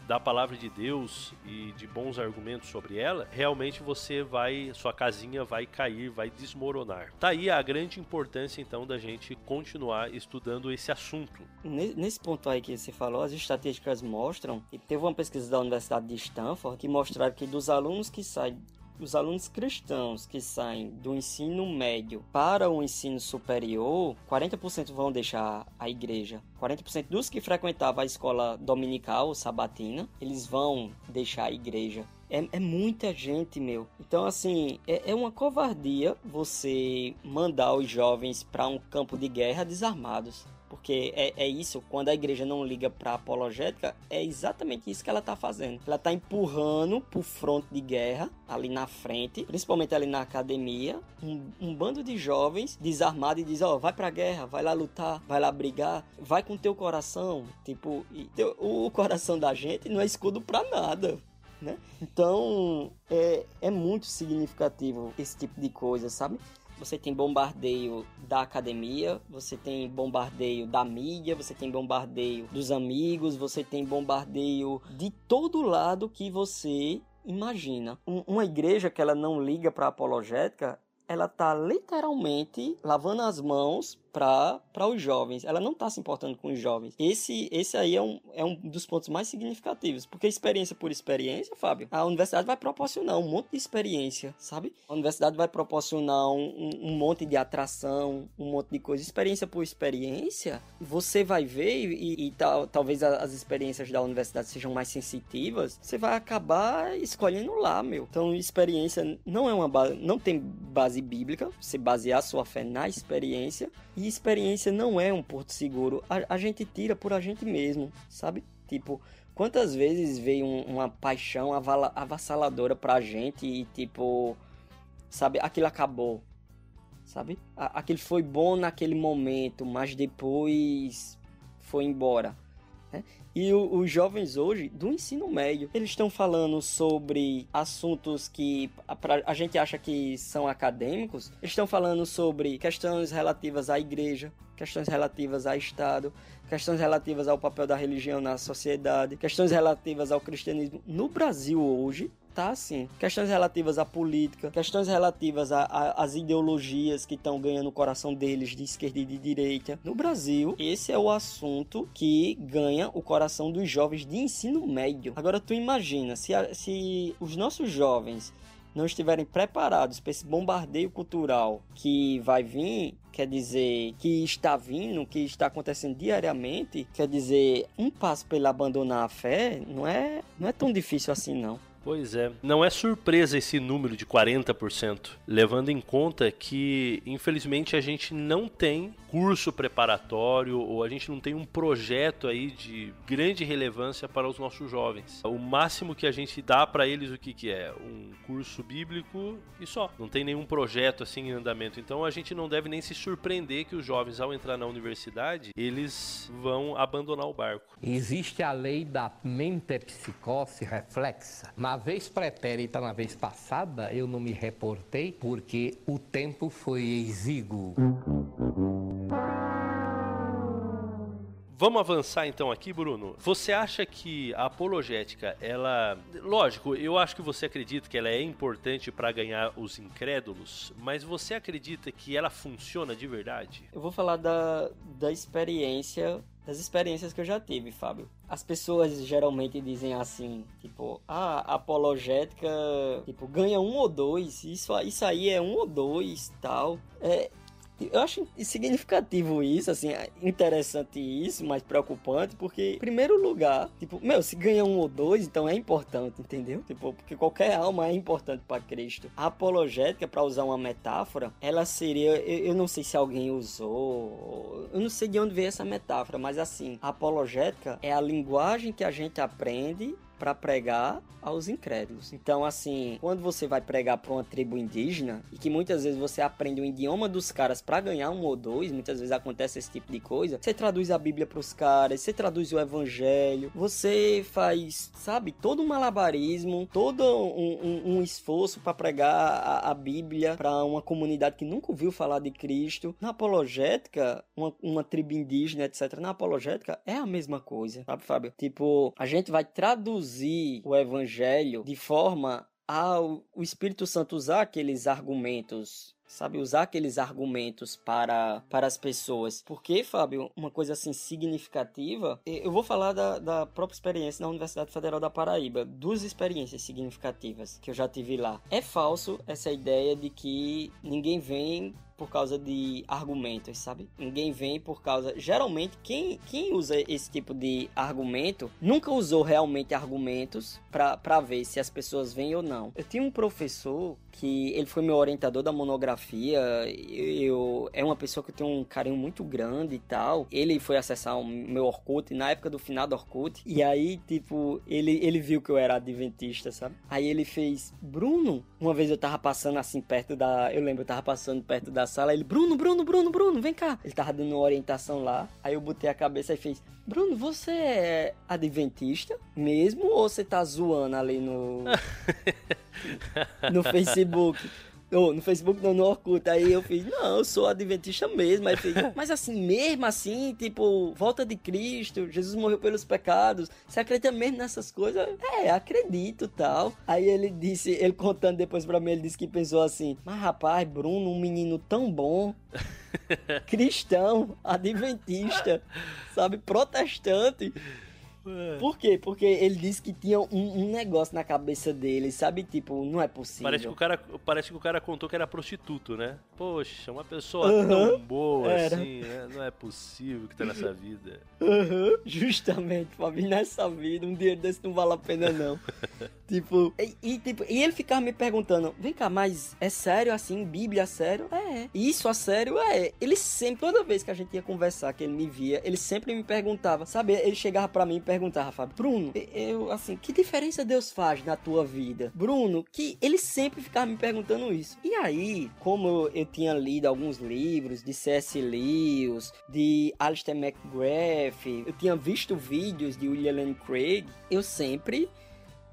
da palavra de Deus e de bons argumentos sobre ela, realmente você vai, sua casinha vai cair, vai desmoronar. Tá aí a grande importância então da gente continuar estudando esse assunto. Nesse ponto aí que você falou, as estatísticas mostram, e teve uma pesquisa da Universidade de Stanford que mostraram que dos alunos que saem os alunos cristãos que saem do ensino médio para o ensino superior, 40% vão deixar a igreja. 40% dos que frequentavam a escola dominical, sabatina, eles vão deixar a igreja. É, é muita gente, meu. Então, assim, é, é uma covardia você mandar os jovens para um campo de guerra desarmados. Porque é, é isso, quando a igreja não liga para apologética, é exatamente isso que ela tá fazendo. Ela tá empurrando pro fronte de guerra, ali na frente, principalmente ali na academia, um, um bando de jovens desarmado e diz: Ó, oh, vai pra guerra, vai lá lutar, vai lá brigar, vai com teu coração. Tipo, teu, o coração da gente não é escudo pra nada. Né? Então é, é muito significativo esse tipo de coisa, sabe? Você tem bombardeio da academia, você tem bombardeio da mídia, você tem bombardeio dos amigos, você tem bombardeio de todo lado que você imagina. Um, uma igreja que ela não liga para apologética, ela tá literalmente lavando as mãos para os jovens. Ela não está se importando com os jovens. Esse, esse aí é um, é um dos pontos mais significativos. Porque experiência por experiência, Fábio, a universidade vai proporcionar um monte de experiência, sabe? A universidade vai proporcionar um, um, monte de atração, um monte de coisa. Experiência por experiência, você vai ver e, e tal, talvez as experiências da universidade sejam mais sensitivas, você vai acabar escolhendo lá, meu. Então, experiência não é uma base, não tem base bíblica, você basear sua fé na experiência e experiência não é um porto seguro. A, a gente tira por a gente mesmo, sabe? Tipo, quantas vezes veio um, uma paixão avala, avassaladora pra gente e, tipo, sabe? Aquilo acabou, sabe? A, aquilo foi bom naquele momento, mas depois foi embora. Né? E o, os jovens hoje, do ensino médio, eles estão falando sobre assuntos que a, pra, a gente acha que são acadêmicos, eles estão falando sobre questões relativas à igreja, questões relativas ao Estado, questões relativas ao papel da religião na sociedade, questões relativas ao cristianismo. No Brasil hoje, tá assim. Questões relativas à política, questões relativas às ideologias que estão ganhando o coração deles de esquerda e de direita. No Brasil, esse é o assunto que ganha o coração dos jovens de ensino médio. Agora tu imagina, se, a, se os nossos jovens não estiverem preparados para esse bombardeio cultural que vai vir, quer dizer, que está vindo, que está acontecendo diariamente, quer dizer, um passo para ele abandonar a fé não é, não é tão difícil assim não. Pois é. Não é surpresa esse número de 40%, levando em conta que, infelizmente, a gente não tem curso preparatório ou a gente não tem um projeto aí de grande relevância para os nossos jovens. O máximo que a gente dá para eles o que, que é? Um curso bíblico e só. Não tem nenhum projeto assim em andamento. Então a gente não deve nem se surpreender que os jovens, ao entrar na universidade, eles vão abandonar o barco. Existe a lei da mentepsicose reflexa. Na vez pretérita, na vez passada, eu não me reportei porque o tempo foi exíguo. Vamos avançar então aqui, Bruno. Você acha que a apologética, ela, lógico, eu acho que você acredita que ela é importante para ganhar os incrédulos, mas você acredita que ela funciona de verdade? Eu vou falar da, da experiência das experiências que eu já tive, Fábio. As pessoas geralmente dizem assim, tipo, ah, apologética, tipo, ganha um ou dois, isso, isso aí é um ou dois, tal. É, eu acho significativo isso, assim, interessante isso, mas preocupante, porque, em primeiro lugar, tipo, meu, se ganha um ou dois, então é importante, entendeu? Tipo, porque qualquer alma é importante para Cristo. A apologética, para usar uma metáfora, ela seria, eu, eu, não sei se alguém usou, eu não sei de onde veio essa metáfora, mas assim, a apologética é a linguagem que a gente aprende para pregar aos incrédulos. Então, assim, quando você vai pregar para uma tribo indígena e que muitas vezes você aprende o idioma dos caras para ganhar um ou dois, muitas vezes acontece esse tipo de coisa. Você traduz a Bíblia para os caras, você traduz o Evangelho, você faz, sabe, todo um malabarismo, todo um, um, um esforço para pregar a, a Bíblia para uma comunidade que nunca ouviu falar de Cristo. Na apologética, uma, uma tribo indígena, etc. Na apologética é a mesma coisa, sabe, Fábio? Tipo, a gente vai traduzir traduzir o evangelho de forma ao o Espírito Santo usar aqueles argumentos sabe, usar aqueles argumentos para, para as pessoas. Porque, Fábio, uma coisa assim significativa, eu vou falar da, da própria experiência na Universidade Federal da Paraíba, duas experiências significativas que eu já tive lá. É falso essa ideia de que ninguém vem por causa de argumentos, sabe? Ninguém vem por causa. Geralmente, quem, quem usa esse tipo de argumento nunca usou realmente argumentos para ver se as pessoas vêm ou não. Eu tinha um professor que ele foi meu orientador da monografia. Eu, é uma pessoa que eu tenho um carinho muito grande e tal. Ele foi acessar o meu Orkut na época do final do Orkut. E aí, tipo, ele, ele viu que eu era adventista, sabe? Aí ele fez, Bruno, uma vez eu tava passando assim perto da. Eu lembro, eu tava passando perto da sala. Ele, Bruno, Bruno, Bruno, Bruno, vem cá. Ele tava dando uma orientação lá. Aí eu botei a cabeça e fez, Bruno, você é adventista mesmo ou você tá zoando ali no. no Facebook? Oh, no Facebook não, no Orkut. Aí eu fiz, não, eu sou adventista mesmo. Aí fiz, mas assim, mesmo assim, tipo, volta de Cristo, Jesus morreu pelos pecados. Você acredita mesmo nessas coisas? É, acredito tal. Aí ele disse, ele contando depois pra mim, ele disse que pensou assim, mas rapaz, Bruno, um menino tão bom. cristão, adventista, sabe, protestante. É. Por quê? Porque ele disse que tinha um, um negócio na cabeça dele, sabe? Tipo, não é possível. Parece que, o cara, parece que o cara contou que era prostituto, né? Poxa, uma pessoa Uhum. tão boa Era. assim, né? Não é possível que tá nessa vida. Aham, justamente, Fabinho, nessa vida, um dinheiro desse não vale a pena, não. tipo, e, e, tipo, e ele ficava me perguntando: vem cá, mas é sério assim? Bíblia é sério? É. Isso a sério? É. Ele sempre, toda vez que a gente ia conversar, que ele me via, ele sempre me perguntava, sabe? Ele chegava pra mim perguntava, Fábio, Bruno, eu, assim, que diferença Deus faz na tua vida? Bruno, que ele sempre ficava me perguntando isso. E aí, como eu tinha lido alguns livros de C.S. Lewis, de Alistair McGrath, eu tinha visto vídeos de William Lane Craig, eu sempre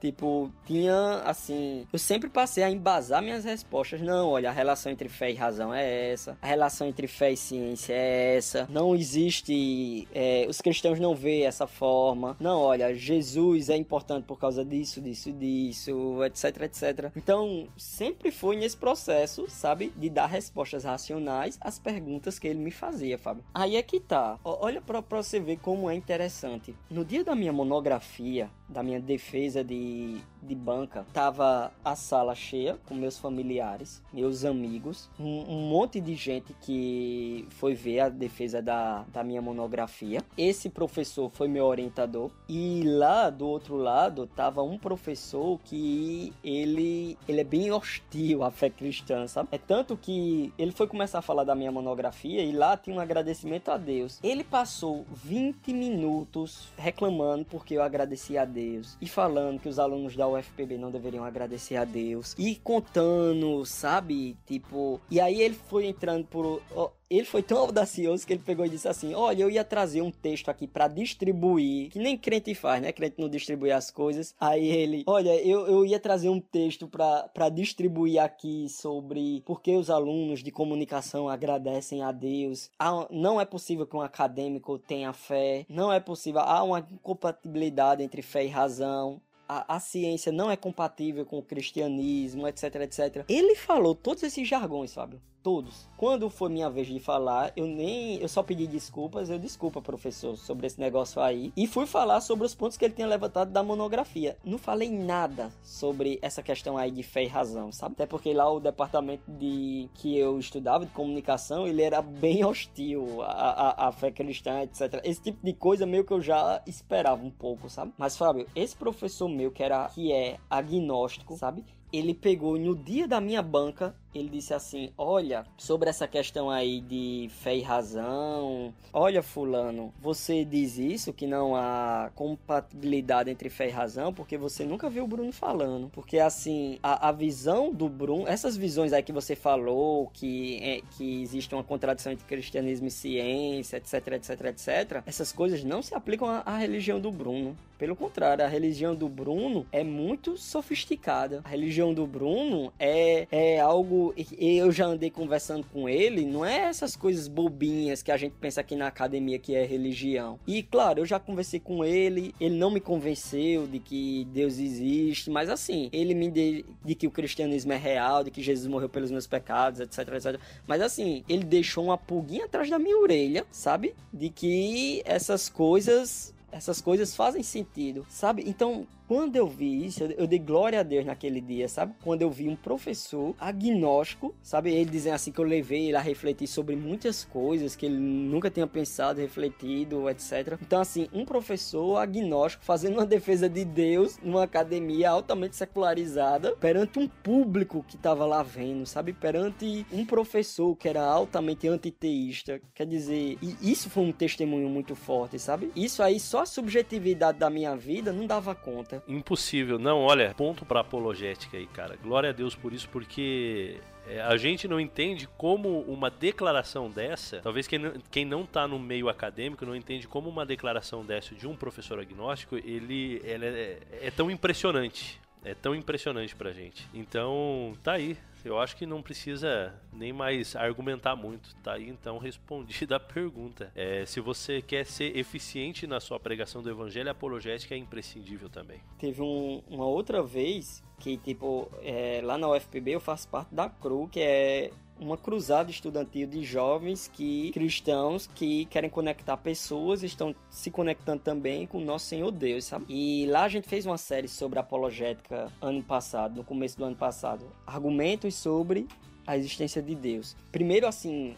Tipo, tinha assim. Eu sempre passei a embasar minhas respostas. Não, olha, a relação entre fé e razão é essa. A relação entre fé e ciência é essa. Não existe. é, os cristãos não veem essa forma. Não, olha, Jesus é importante por causa disso, disso, disso, etc, etc. Então, sempre foi nesse processo, sabe? De dar respostas racionais às perguntas que ele me fazia, Fábio. Aí é que tá. Olha pra, pra você ver como é interessante. No dia da minha monografia, da minha defesa de, de banca, tava a sala cheia com meus familiares, meus amigos, um, um monte de gente que foi ver a defesa da, da minha monografia. Esse professor foi meu orientador e lá do outro lado tava um professor que ele, ele é bem hostil à fé cristã, sabe? É tanto que ele foi começar a falar da minha monografia e lá tinha um agradecimento a Deus. Ele passou 20 minutos reclamando porque eu agradeci a Deus e falando que os alunos da UFPB não deveriam agradecer a Deus e contando, sabe? Tipo, e aí ele foi entrando por ele foi tão audacioso que ele pegou e disse assim: Olha, eu ia trazer um texto aqui pra distribuir, que nem crente faz, né? Crente não distribui as coisas. Aí ele: Olha, eu, eu ia trazer um texto pra distribuir aqui sobre por que os alunos de comunicação agradecem a Deus. Há- não é possível que um acadêmico tenha fé, não é possível, há uma incompatibilidade entre fé e razão a, a ciência não é compatível com o cristianismo, etc, etc. Ele falou todos esses jargões, Fábio. Todos. Quando foi minha vez de falar, eu nem. Eu só pedi desculpas. Eu desculpa, professor, sobre esse negócio aí. E fui falar sobre os pontos que ele tinha levantado da monografia. Não falei nada sobre essa questão aí de fé e razão, sabe? Até porque lá o departamento de que eu estudava, de comunicação, ele era bem hostil à, à, à fé cristã, etc. Esse tipo de coisa meio que eu já esperava um pouco, sabe? Mas, Fábio, esse professor meu que era que é agnóstico, sabe? Ele pegou no dia da minha banca, ele disse assim: Olha, sobre essa questão aí de fé e razão, olha, Fulano, você diz isso, que não há compatibilidade entre fé e razão, porque você nunca viu o Bruno falando. Porque assim, a, a visão do Bruno, essas visões aí que você falou, que, é, que existe uma contradição entre cristianismo e ciência, etc, etc, etc, essas coisas não se aplicam à, à religião do Bruno. Pelo contrário, a religião do Bruno é muito sofisticada. A religião do Bruno é, é algo. Eu já andei conversando com ele, não é essas coisas bobinhas que a gente pensa aqui na academia que é religião. E claro, eu já conversei com ele, ele não me convenceu de que Deus existe, mas assim, ele me de, de que o cristianismo é real, de que Jesus morreu pelos meus pecados, etc, etc. Mas assim, ele deixou uma pulguinha atrás da minha orelha, sabe? De que essas coisas essas coisas fazem sentido, sabe? Então, Quando eu vi isso, eu, dei glória a Deus naquele dia, sabe? Quando eu vi um professor agnóstico, sabe? Ele dizendo assim que eu levei ele a refletir sobre muitas coisas que ele nunca tinha pensado, refletido, etc. Então, assim, um professor agnóstico fazendo uma defesa de Deus numa academia altamente secularizada perante um público que tava lá vendo, sabe? Perante um professor que era altamente antiteísta. Quer dizer, e isso foi um testemunho muito forte, sabe? Isso aí, só a subjetividade da minha vida não dava conta. Impossível. Não, olha, ponto pra apologética aí, cara. Glória a Deus por isso, porque é, a gente não entende como uma declaração dessa, talvez quem não, quem não tá no meio acadêmico não entende como uma declaração dessa de um professor agnóstico, ele, é, é tão impressionante. É tão impressionante pra gente. Então, tá aí. Eu acho que não precisa nem mais argumentar muito. Tá aí então respondida a pergunta. É, se você quer ser eficiente na sua pregação do evangelho, a apologética é imprescindível também. Teve um- uma outra vez que, tipo, é, lá na UFPB eu faço parte da CRU, que é uma cruzada estudantil de jovens que cristãos que querem conectar pessoas estão se conectando também com o nosso Senhor Deus, sabe? E lá a gente fez uma série sobre apologética ano passado, no começo do ano passado, argumentos sobre a existência de Deus. Primeiro, assim,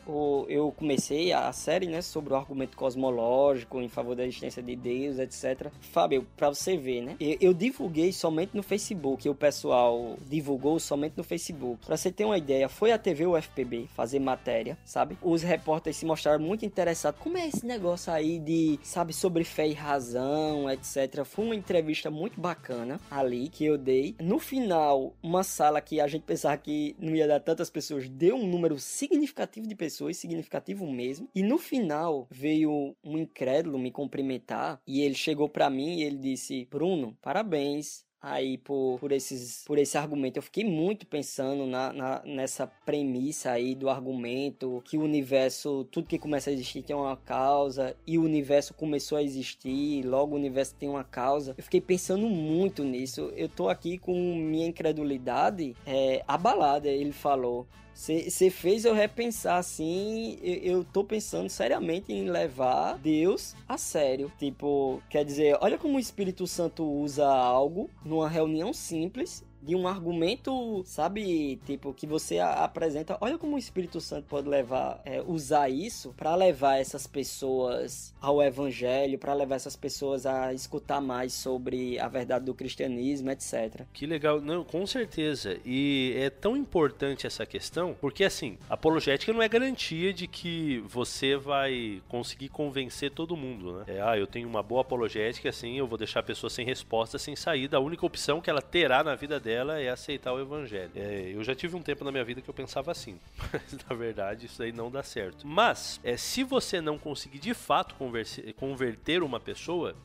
eu comecei a série, né, sobre o argumento cosmológico em favor da existência de Deus, etc. Fábio, pra você ver, né, eu, divulguei somente no Facebook, o pessoal divulgou somente no Facebook. Pra você ter uma ideia, foi a TV UFPB fazer matéria, sabe? Os repórteres se mostraram muito interessados. Como é esse negócio aí de, sabe, sobre fé e razão, etc. Foi uma entrevista muito bacana ali que eu dei. No final, uma sala que a gente pensava que não ia dar tantas pessoas, deu um número significativo de pessoas, significativo mesmo. E no final veio um incrédulo me cumprimentar e ele chegou pra mim e ele disse: "Bruno, parabéns aí por, por, esses, por esse argumento. Eu fiquei muito pensando na, na- nessa premissa aí do argumento que o universo, tudo que começa a existir tem uma causa e o universo começou a existir, logo o universo tem uma causa. Eu fiquei pensando muito nisso. Eu tô aqui com minha incredulidade é, abalada, ele falou. Você fez eu repensar assim. Eu, eu tô pensando seriamente em levar Deus a sério. Tipo, quer dizer, olha como o Espírito Santo usa algo numa reunião simples. De um argumento, sabe, tipo, que você apresenta. Olha como o Espírito Santo pode levar, é, usar isso pra levar essas pessoas ao Evangelho, pra levar essas pessoas a escutar mais sobre a verdade do cristianismo, etc. Que legal, não, com certeza. E é tão importante essa questão, porque assim, apologética não é garantia de que você vai conseguir convencer todo mundo, né? É, ah, eu tenho uma boa apologética, assim, eu vou deixar a pessoa sem resposta, sem saída. A única opção que ela terá na vida dela é aceitar o evangelho. É, eu já tive um tempo na minha vida que eu pensava assim, mas na verdade isso aí não dá certo. Mas, é, se você não conseguir de fato converse- converter uma pessoa,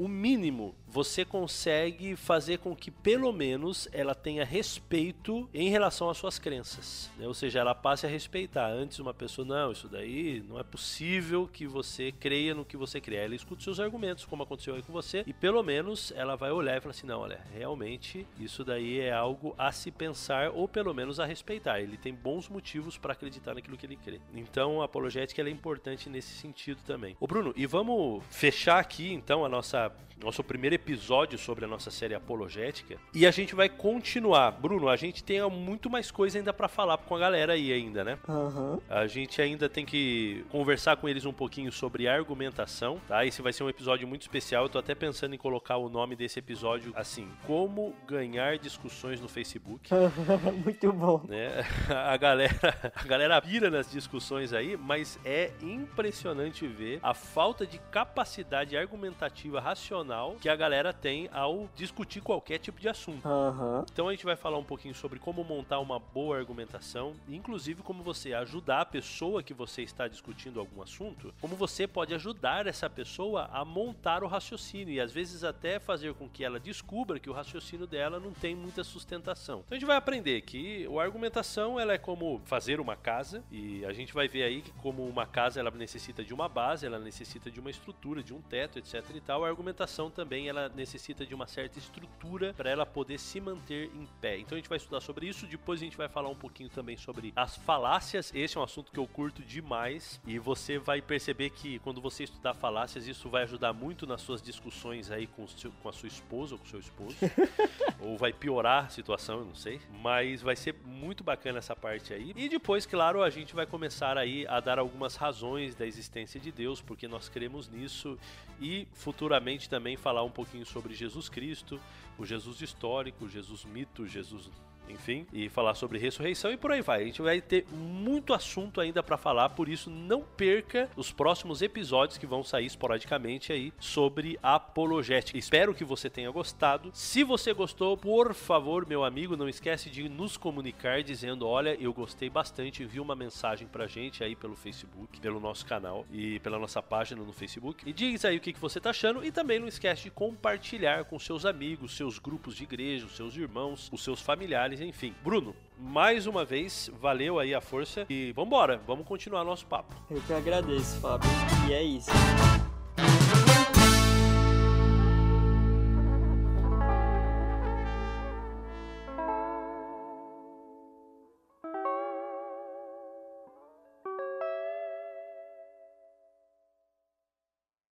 o mínimo você consegue fazer com que pelo menos ela tenha respeito em relação às suas crenças, né? ou seja, ela passe a respeitar. Antes uma pessoa, não, isso daí não é possível que você creia no que você crê. Ela escuta seus argumentos, como aconteceu aí com você, e pelo menos ela vai olhar e falar assim, não, olha, realmente isso daí é algo a se pensar ou pelo menos a respeitar. Ele tem bons motivos para acreditar naquilo que ele crê. Então a apologética é importante nesse sentido também. Ô Bruno, e vamos fechar aqui então a nossa up. Nosso primeiro episódio sobre a nossa série apologética e a gente vai continuar. Bruno, a gente tem muito mais coisa ainda para falar com a galera aí ainda, né? Aham. A gente ainda tem que conversar com eles um pouquinho sobre argumentação, tá? Esse vai ser um episódio muito especial. Eu tô até pensando em colocar o nome desse episódio assim: Como ganhar discussões no Facebook. Muito bom. Né? A galera, a galera pira nas discussões aí, mas é impressionante ver a falta de capacidade argumentativa racional que a galera tem ao discutir qualquer tipo de assunto. Aham. Então a gente vai falar um pouquinho sobre como montar uma boa argumentação, inclusive como você ajudar a pessoa que você está discutindo algum assunto, como você pode ajudar essa pessoa a montar o raciocínio e às vezes até fazer com que ela descubra que o raciocínio dela não tem muita sustentação. Então a gente vai aprender que a argumentação ela é como fazer uma casa e a gente vai ver aí que como uma casa ela necessita de uma base, ela necessita de uma estrutura, de um teto, etc e tal. A argumentação também ela necessita de uma certa estrutura para ela poder se manter em pé. Então a gente vai estudar sobre isso, depois a gente vai falar um pouquinho também sobre as falácias. Esse é um assunto que eu curto demais e você vai perceber que quando você estudar falácias, isso vai ajudar muito nas suas discussões aí com, seu, com a sua esposa ou com o seu esposo. ou vai piorar a situação, eu não sei. Mas vai ser muito bacana essa parte aí. E depois, claro, a gente vai começar aí a dar algumas razões da existência de Deus, porque nós cremos nisso e futuramente também falar um pouquinho sobre Jesus Cristo, o Jesus histórico, o Jesus mito, Jesus enfim, e falar sobre ressurreição e por aí vai. A gente vai ter muito assunto ainda para falar, por isso não perca os próximos episódios que vão sair esporadicamente aí sobre apologética. Espero que você tenha gostado. Se você gostou, por favor, meu amigo, não esquece de nos comunicar dizendo, olha, eu gostei bastante, envie uma mensagem pra gente aí pelo Facebook, pelo nosso canal e pela nossa página no Facebook. E diz aí o que, que você tá achando e também não esquece de compartilhar com seus amigos, seus grupos de igreja, os seus irmãos, os seus familiares enfim. Bruno, mais uma vez, valeu aí a força e vambora, vamos continuar nosso papo. Eu que agradeço, Fábio. E é isso.